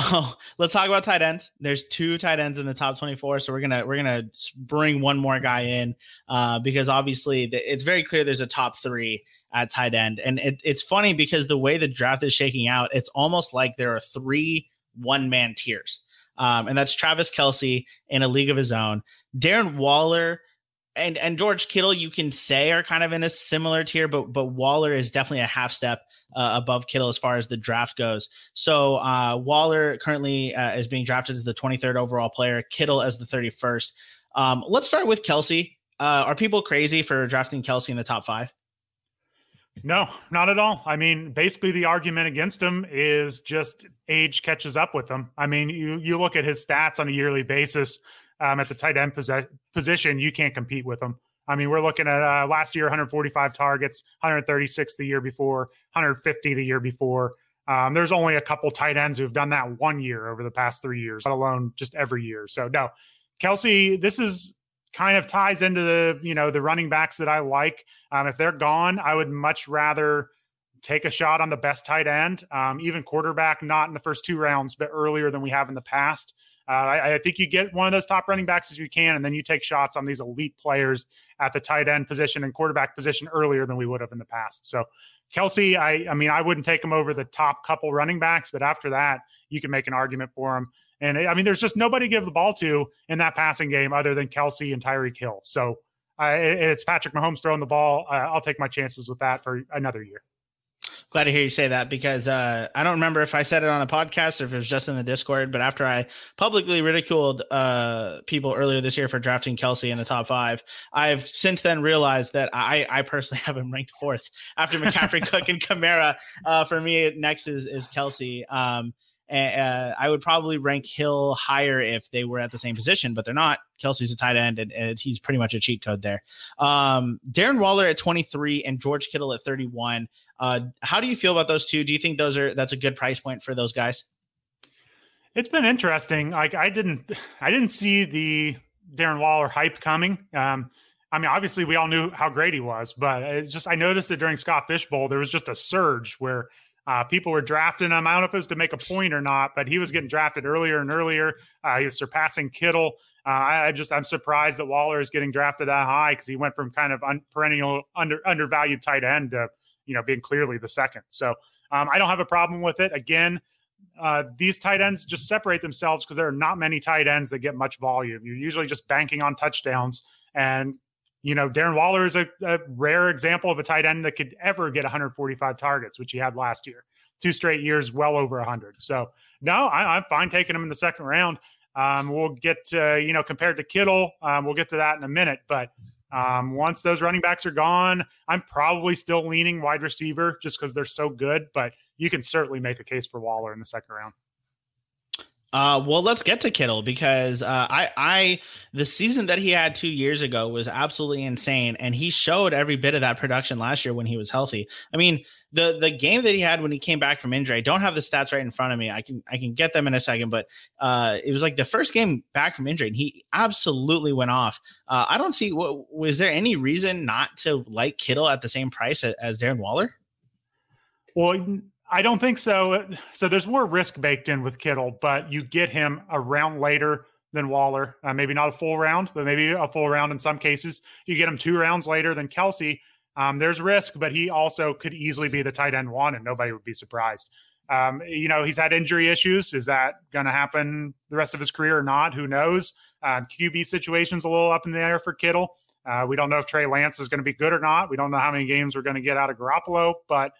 S1: let's talk about tight ends. There's two tight ends in the top 24. So we're gonna we're gonna bring one more guy in uh, because obviously the, it's very clear there's a top three at tight end, and it, it's funny because the way the draft is shaking out, it's almost like there are three one man tiers, um, and that's Travis Kelce in a league of his own, Darren Waller and and George Kittle, you can say are kind of in a similar tier, but but Waller is definitely a half step uh, above Kittle as far as the draft goes. So uh, Waller currently uh, is being drafted as the 23rd overall player, Kittle as the 31st. Um, let's start with Kelce. Uh, are people crazy for drafting Kelce in the top five?
S2: No, not at all. I mean, basically, the argument against him is just age catches up with him. I mean, you you look at his stats on a yearly basis um, at the tight end pos- position, you can't compete with them. I mean, we're looking at uh, last year 145 targets, 136 the year before, 150 the year before. Um, there's only a couple tight ends who've done that one year over the past three years, let alone just every year. So no, Kelce, this is kind of ties into the you know the running backs that I like. Um, if they're gone, I would much rather take a shot on the best tight end, um, even quarterback, not in the first two rounds, but earlier than we have in the past. Uh, I, I, think you get one of those top running backs as you can, and then you take shots on these elite players at the tight end position and quarterback position earlier than we would have in the past. So, Kelce, I, I mean, I wouldn't take him over the top couple running backs, but after that, you can make an argument for him. And I mean, there's just nobody to give the ball to in that passing game other than Kelce and Tyreek Hill. So, it's Patrick Mahomes throwing the ball. Uh, I'll take my chances with that for another year.
S1: Glad to hear you say that because uh, I don't remember if I said it on a podcast or if it was just in the Discord. But after I publicly ridiculed uh, people earlier this year for drafting Kelce in the top five, I've since then realized that I, I personally have him ranked fourth after McCaffrey, Cook, and Kamara. Uh, for me, next is is Kelce. Um, uh, I would probably rank Hill higher if they were at the same position, but they're not. Kelce's a tight end, and, and he's pretty much a cheat code there. Um, Darren Waller at 23 and George Kittle at 31. Uh, how do you feel about those two? Do you think those are that's a good price point for those guys?
S2: It's been interesting. Like I didn't, I didn't see the Darren Waller hype coming. Um, I mean, obviously, we all knew how great he was, but it's just I noticed that during Scott Fish Bowl, there was just a surge where uh, people were drafting him. I don't know if it was to make a point or not, but he was getting drafted earlier and earlier. Uh, he was surpassing Kittle. uh, I, I, just I'm surprised that Waller is getting drafted that high because he went from kind of un, perennial under undervalued tight end to you know being clearly the second. So um, I don't have a problem with it. Again, uh, these tight ends just separate themselves because there are not many tight ends that get much volume. You're usually just banking on touchdowns. And, you know, Darren Waller is a, a, rare example of a tight end that could ever get 145 targets, which he had last year. Two straight years, well over 100. So, no, I, am fine taking him in the second round. Um, we'll get, to, you know, compared to Kittle, um, we'll get to that in a minute. But um, once those running backs are gone, I'm probably still leaning wide receiver just because they're so good. But you can certainly make a case for Waller in the second round.
S1: Uh, well, let's get to Kittle because uh, I, I, the season that he had two years ago was absolutely insane, and he showed every bit of that production last year when he was healthy. I mean, the the game that he had when he came back from injury, I don't have the stats right in front of me. I can I can get them in a second, but uh, it was like the first game back from injury, and he absolutely went off. Uh, I don't see what was there any reason not to like Kittle at the same price as, as Darren Waller.
S2: Well, I don't think so. So there's more risk baked in with Kittle, but you get him a round later than Waller. Uh, maybe not a full round, but maybe a full round in some cases. You get him two rounds later than Kelce. Um, there's risk, but he also could easily be the tight end one, and nobody would be surprised. Um, you know, he's had injury issues. Is that going to happen the rest of his career or not? Who knows? Uh, QB situation's a little up in the air for Kittle. Uh, we don't know if Trey Lance is going to be good or not. We don't know how many games we're going to get out of Garoppolo, but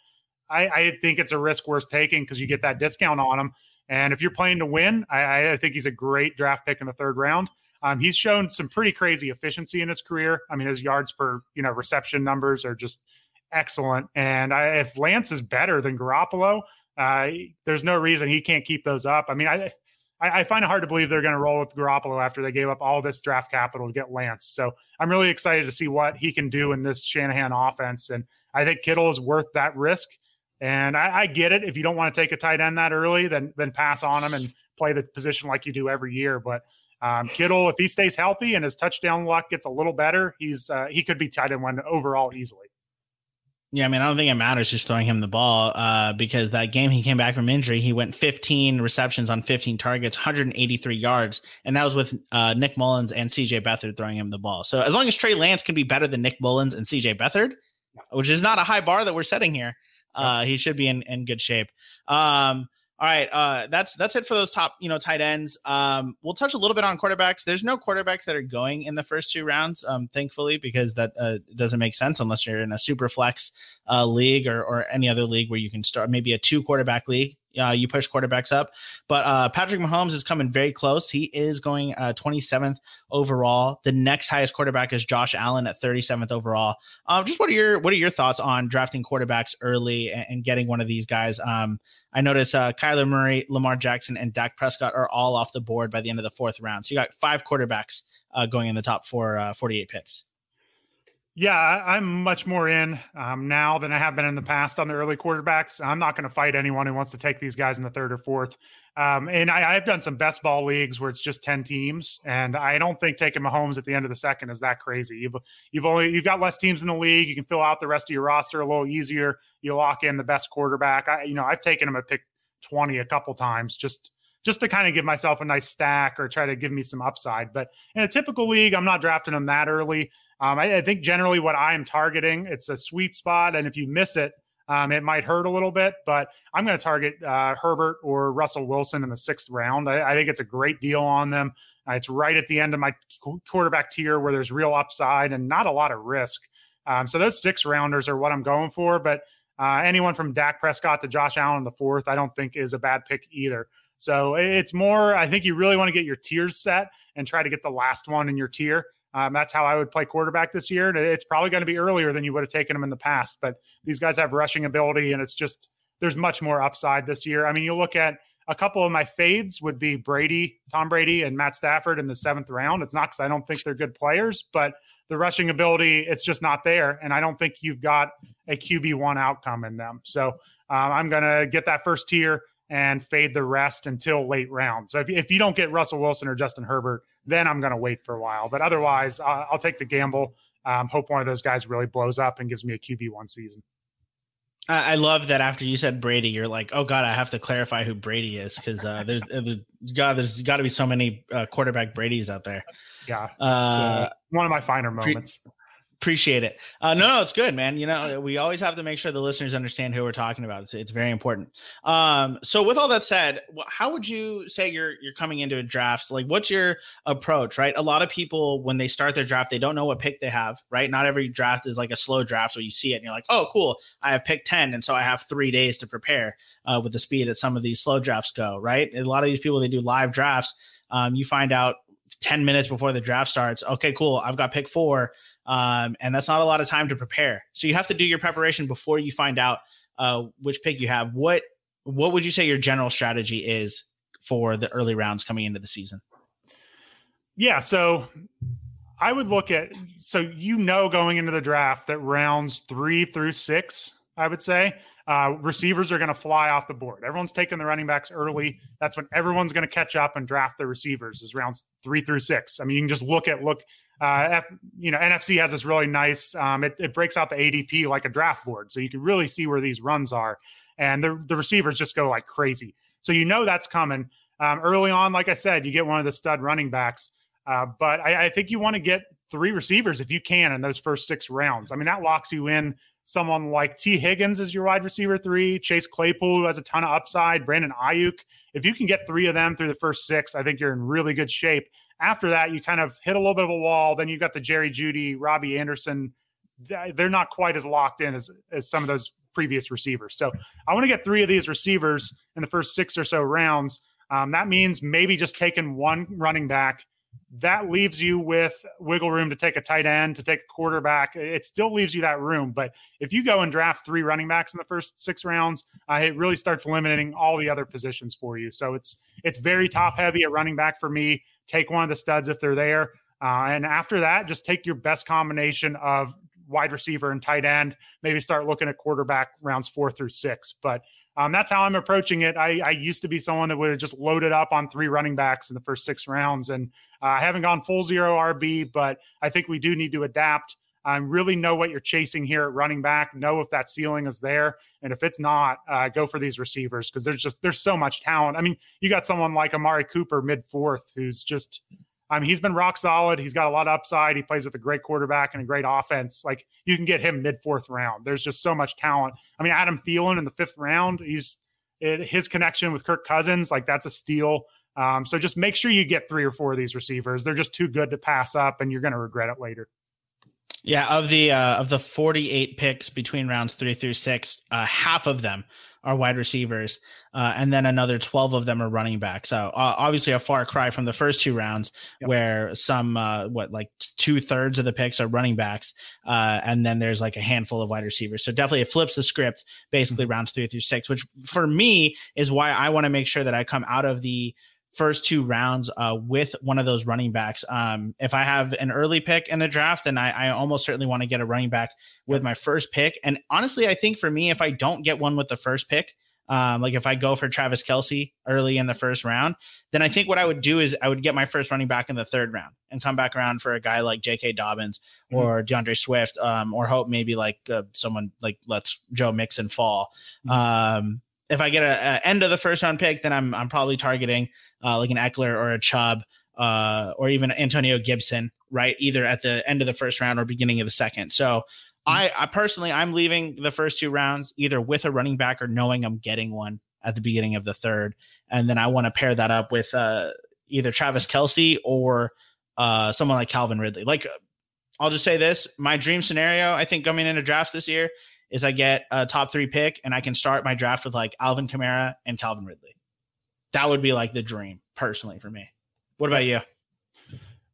S2: I, I think it's a risk worth taking because you get that discount on him. And if you're playing to win, I, I think he's a great draft pick in the third round. Um, he's shown some pretty crazy efficiency in his career. I mean, his yards per you know reception numbers are just excellent. And I, if Lance is better than Garoppolo, uh, there's no reason he can't keep those up. I mean, I I, find it hard to believe they're going to roll with Garoppolo after they gave up all this draft capital to get Lance. So I'm really excited to see what he can do in this Shanahan offense. And I think Kittle is worth that risk. And I, I, get it. If you don't want to take a tight end that early, then then pass on him and play the position like you do every year. But um, Kittle, if he stays healthy and his touchdown luck gets a little better, he's uh, he could be tight end one overall easily.
S1: Yeah, I mean, I don't think it matters just throwing him the ball uh, because that game he came back from injury, he went 15 receptions on 15 targets, 183 yards, and that was with uh, Nick Mullens and CJ Beathard throwing him the ball. So as long as Trey Lance can be better than Nick Mullens and CJ Beathard, which is not a high bar that we're setting here, uh, he should be in, in good shape. Um, all right, uh, that's that's it for those top, you know, tight ends. Um, we'll touch a little bit on quarterbacks. There's no quarterbacks that are going in the first two rounds, um, thankfully, because that uh, doesn't make sense unless you're in a super flex uh, league or, or any other league where you can start maybe a two quarterback league. Uh, you push quarterbacks up, but uh, Patrick Mahomes is coming very close. He is going uh, 27th overall. The next highest quarterback is Josh Allen at 37th overall. Um, just what are your what are your thoughts on drafting quarterbacks early and, and getting one of these guys? Um, I notice uh, Kyler Murray, Lamar Jackson, and Dak Prescott are all off the board by the end of the fourth round. So you got five quarterbacks uh, going in the top four, uh, 48 picks.
S2: Yeah, I'm much more in um, now than I have been in the past on the early quarterbacks. I'm not going to fight anyone who wants to take these guys in the third or fourth. Um, and I, have done some best ball leagues where it's just 10 teams, and I don't think taking Mahomes at the end of the second is that crazy. You've you've only you've got less teams in the league. You can fill out the rest of your roster a little easier. You lock in the best quarterback. I, you know, I've taken him at pick 20 a couple times just just to kind of give myself a nice stack or try to give me some upside. But in a typical league, I'm not drafting them that early. Um, I, I, think generally what I'm targeting, it's a sweet spot, and if you miss it, um, it might hurt a little bit. But I'm going to target uh, Herbert or Russell Wilson in the sixth round. I, I think it's a great deal on them. Uh, it's right at the end of my quarterback tier where there's real upside and not a lot of risk. Um, so those six rounders are what I'm going for. But uh, anyone from Dak Prescott to Josh Allen in the fourth, I don't think is a bad pick either. So it's more, I think you really want to get your tiers set and try to get the last one in your tier. Um, that's how I would play quarterback this year. And it's probably going to be earlier than you would have taken them in the past. But these guys have rushing ability, and it's just there's much more upside this year. I mean, you look at a couple of my fades would be Brady, Tom Brady, and Matt Stafford in the seventh round. It's not because I don't think they're good players, but the rushing ability, it's just not there. And I don't think you've got a QB1 outcome in them. So um, I'm going to get that first tier and fade the rest until late round. So if, if you don't get Russell Wilson or Justin Herbert, then I'm going to wait for a while. But otherwise, uh, I'll take the gamble. Um, hope one of those guys really blows up and gives me a QB one season.
S1: I love that after you said Brady, you're like, oh god, I have to clarify who Brady is because uh, there's, uh, there's God, there's got to be so many uh, quarterback Brady's out there.
S2: Yeah, uh, uh, one of my finer moments. Pre-
S1: Appreciate it. Uh, no, no, it's good, man. You know, we always have to make sure the listeners understand who we're talking about. It's, it's very important. Um, so, with all that said, how would you say you're you're coming into a draft? Like, what's your approach? Right, a lot of people when they start their draft, they don't know what pick they have. Right, not every draft is like a slow draft where you see it and you're like, oh, cool, I have pick ten, and so I have three days to prepare uh, with the speed that some of these slow drafts go. Right, a lot of these people they do live drafts. Um, you find out 10 minutes before the draft starts okay cool i've got pick four um, and that's not a lot of time to prepare. So you have to do your preparation before you find out uh, which pick you have. What what would you say your general strategy is for the early rounds coming into the season?
S2: Yeah, so I would look at so you know going into the draft that rounds three through six, I would say uh, receivers are going to fly off the board. Everyone's taking the running backs early. That's when everyone's going to catch up and draft the receivers is rounds three through six. I mean, you can just look at look uh, F, you know, NFFC has this really nice. Um, it, it, breaks out the ADP like a draft board, so you can really see where these runs are, and the the receivers just go like crazy. So you know that's coming um, early on. Like I said, you get one of the stud running backs, uh, but I, I think you want to get three receivers if you can in those first six rounds. I mean, that locks you in. Someone like Tee Higgins is your wide receiver three, Chase Claypool who has a ton of upside, Brandon Aiyuk. If you can get three of them through the first six, I think you're in really good shape after that, you kind of hit a little bit of a wall. Then you got the Jerry Jeudy, Robbie Anderson. They're not quite as locked in as, as some of those previous receivers. So I want to get three of these receivers in the first six or so rounds. Um, that means maybe just taking one running back that leaves you with wiggle room to take a tight end, to take a quarterback. It still leaves you that room. But if you go and draft three running backs in the first six rounds, uh, it really starts limiting all the other positions for you. So it's it's very top heavy at running back for me. Take one of the studs if they're there, uh, and after that, just take your best combination of wide receiver and tight end. Maybe start looking at quarterback rounds four through six. But um, that's how I'm approaching it. I, I, used to be someone that would have just loaded up on three running backs in the first six rounds, and uh, I haven't gone full zero RB, but I think we do need to adapt. I really know what you're chasing here at running back. Know if that ceiling is there, and if it's not, uh, go for these receivers because there's just there's so much talent. I mean, you got someone like Amari Cooper mid fourth who's just I mean, he's been rock solid. He's got a lot of upside. He plays with a great quarterback and a great offense. Like you can get him mid fourth round. There's just so much talent. I mean, Adam Thielen in the fifth round, he's it, his connection with Kirk Cousins, like that's a steal. Um, so just make sure you get three or four of these receivers. They're just too good to pass up, and you're going to regret it later.
S1: Yeah, of the uh, of the 48 picks between rounds three through six, uh, half of them are wide receivers, uh, and then another 12 of them are running back. So uh, obviously a far cry from the first two rounds, yep. where some uh, what like two thirds of the picks are running backs, uh, and then there's like a handful of wide receivers. So definitely it flips the script, basically mm-hmm. rounds three through six, which for me is why I want to make sure that I come out of the first two rounds uh, with one of those running backs. Um, if I have an early pick in the draft, then I, I almost certainly want to get a running back with my first pick. And honestly, I think for me, if I don't get one with the first pick, um, like if I go for Travis Kelce early in the first round, then I think what I would do is I would get my first running back in the third round and come back around for a guy like J.K. Dobbins mm-hmm. or D'Andre Swift, um, or hope maybe like uh, someone like lets Joe Mixon fall. Mm-hmm. Um, if I get a, a, end of the first round pick, then I'm I'm probably targeting uh, like an Ekeler or a Chubb uh, or even Antonio Gibson, right? Either at the end of the first round or beginning of the second. So mm-hmm. I, I personally, I'm leaving the first two rounds either with a running back or knowing I'm getting one at the beginning of the third, and then I want to pair that up with uh, either Travis Kelce or uh, someone like Calvin Ridley. Like, I'll just say this: my dream scenario, I think, coming into drafts this year is I get a top three pick and I can start my draft with like Alvin Kamara and Calvin Ridley that would be like the dream personally for me. What about you?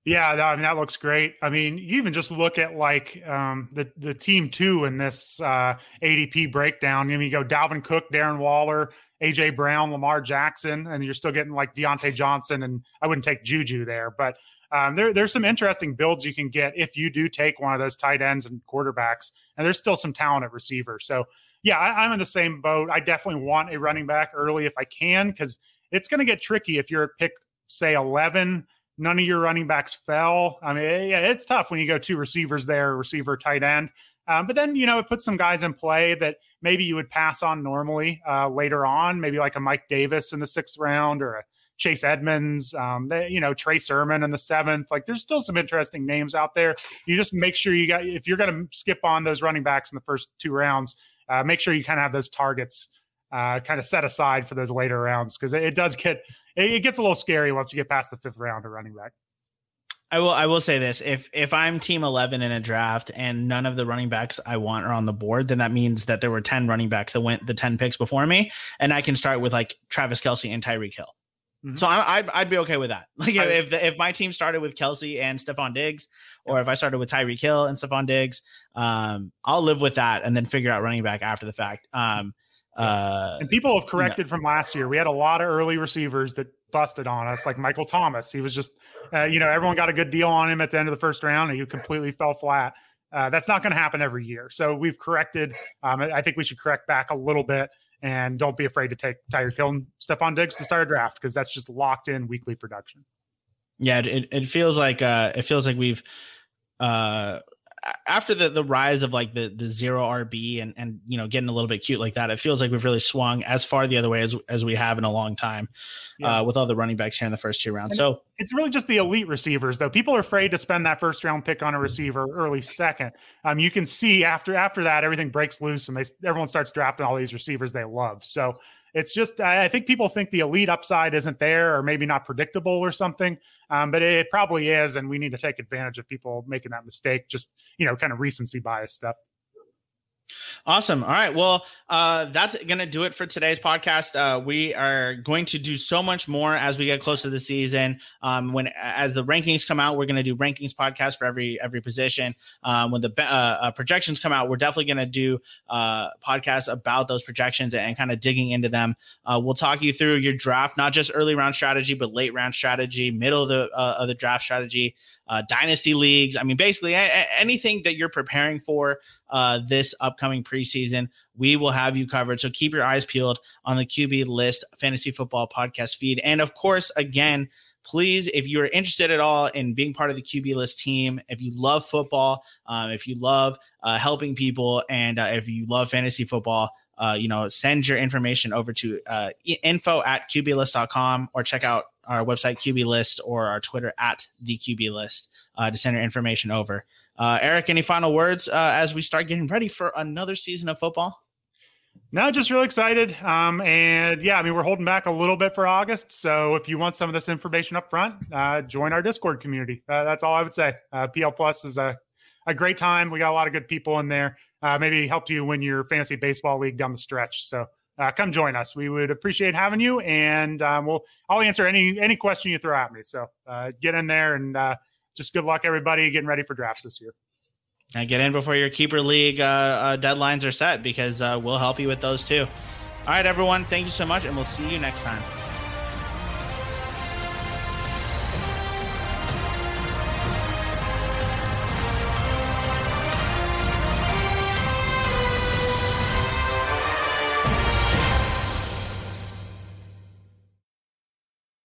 S2: Yeah, I mean that looks great. I mean, you even just look at like um, the the team two in this uh, ADP breakdown. You go Dalvin Cook, Darren Waller, AJ Brown, Lamar Jackson, and you're still getting like Diontae Johnson. And I wouldn't take Juju there, but um, there, there's some interesting builds you can get if you do take one of those tight ends and quarterbacks. And there's still some talent at receiver. So yeah, I, I'm in the same boat. I definitely want a running back early if I can because it's going to get tricky if you're at pick, say, 11. None of your running backs fell. I mean, yeah, it's tough when you go two receivers there, receiver, tight end. Um, but then, you know, it puts some guys in play that maybe you would pass on normally uh, later on, maybe like a Mike Davis in the sixth round or a Chase Edmonds, um, they, you know, Trey Sermon in the seventh. Like there's still some interesting names out there. You just make sure you got, if you're going to skip on those running backs in the first two rounds, uh, make sure you kind of have those targets uh, kind of set aside for those later rounds because it, it, does get, it, it gets a little scary once you get past the fifth round of running back.
S1: I will. I will say this: if if I'm team eleven in a draft and none of the running backs I want are on the board, then that means that there were ten running backs that went the ten picks before me, and I can start with like Travis Kelce and Tyreek Hill. Mm-hmm. So I, would I'd be okay with that. Like if if, the, if my team started with Kelsey and Stefon Diggs, or if I started with Tyreek Hill and Stefon Diggs, um, I'll live with that and then figure out running back after the fact. Um, uh,
S2: and people have corrected from last year. We had a lot of early receivers that busted on us, like Michael Thomas. He was just, uh, you know, everyone got a good deal on him at the end of the first round, and he completely fell flat. Uh, that's not going to happen every year. So we've corrected. Um, I think we should correct back a little bit, and don't be afraid to take Tyreek Hill and Stefon Diggs to start a draft because that's just locked in weekly production.
S1: Yeah, it, it feels like uh, it feels like we've uh, after the the rise of like the the zero RB and and you know getting a little bit cute like that, it feels like we've really swung as far the other way as as we have in a long time yeah. uh, with all the running backs here in the first two rounds. And so
S2: it's really just the elite receivers though. People are afraid to spend that first round pick on a receiver early second. Um, you can see after after that everything breaks loose and they everyone starts drafting all these receivers they love. So it's just I think people think the elite upside isn't there or maybe not predictable or something, um, but it probably is, and we need to take advantage of people making that mistake. Just you know, kind of recency bias stuff.
S1: Awesome. All right. Well, uh, that's going to do it for today's podcast. Uh, we are going to do so much more as we get close to the season. Um, when as the rankings come out, we're going to do rankings podcast for every every position. Um, when the uh, uh projections come out, we're definitely going to do uh, podcasts about those projections and, and kind of digging into them. Uh, we'll talk you through your draft, not just early round strategy, but late round strategy, middle of the of the draft strategy uh, dynasty leagues. I mean, basically a- anything that you're preparing for uh, this upcoming preseason, we will have you covered. So keep your eyes peeled on the QB list fantasy football podcast feed. And of course, again, please, if you're interested at all in being part of the QB list team, if you love football, um, if you love uh, helping people, and uh, if you love fantasy football, uh, you know, send your information over to uh, info at qblist.com or check out our website QB List or our Twitter at the QB List uh, to send your information over. Uh, Erik, any final words uh, as we start getting ready for another season of football?
S2: No, just really excited. Um, and yeah, I mean, we're holding back a little bit for August. So if you want some of this information up front, uh, join our Discord community. Uh, that's all I would say. Uh, PL Plus is a, a great time. We got a lot of good people in there. Uh, maybe help you win your fantasy baseball league down the stretch. So uh, come join us. We would appreciate having you, and um, we'll I'll answer any any question you throw at me. So uh, get in there and uh, just good luck, everybody, getting ready for drafts this year.
S1: And get in before your keeper league uh, uh, deadlines are set because uh, we'll help you with those too. All right, everyone, thank you so much, and we'll see you next time.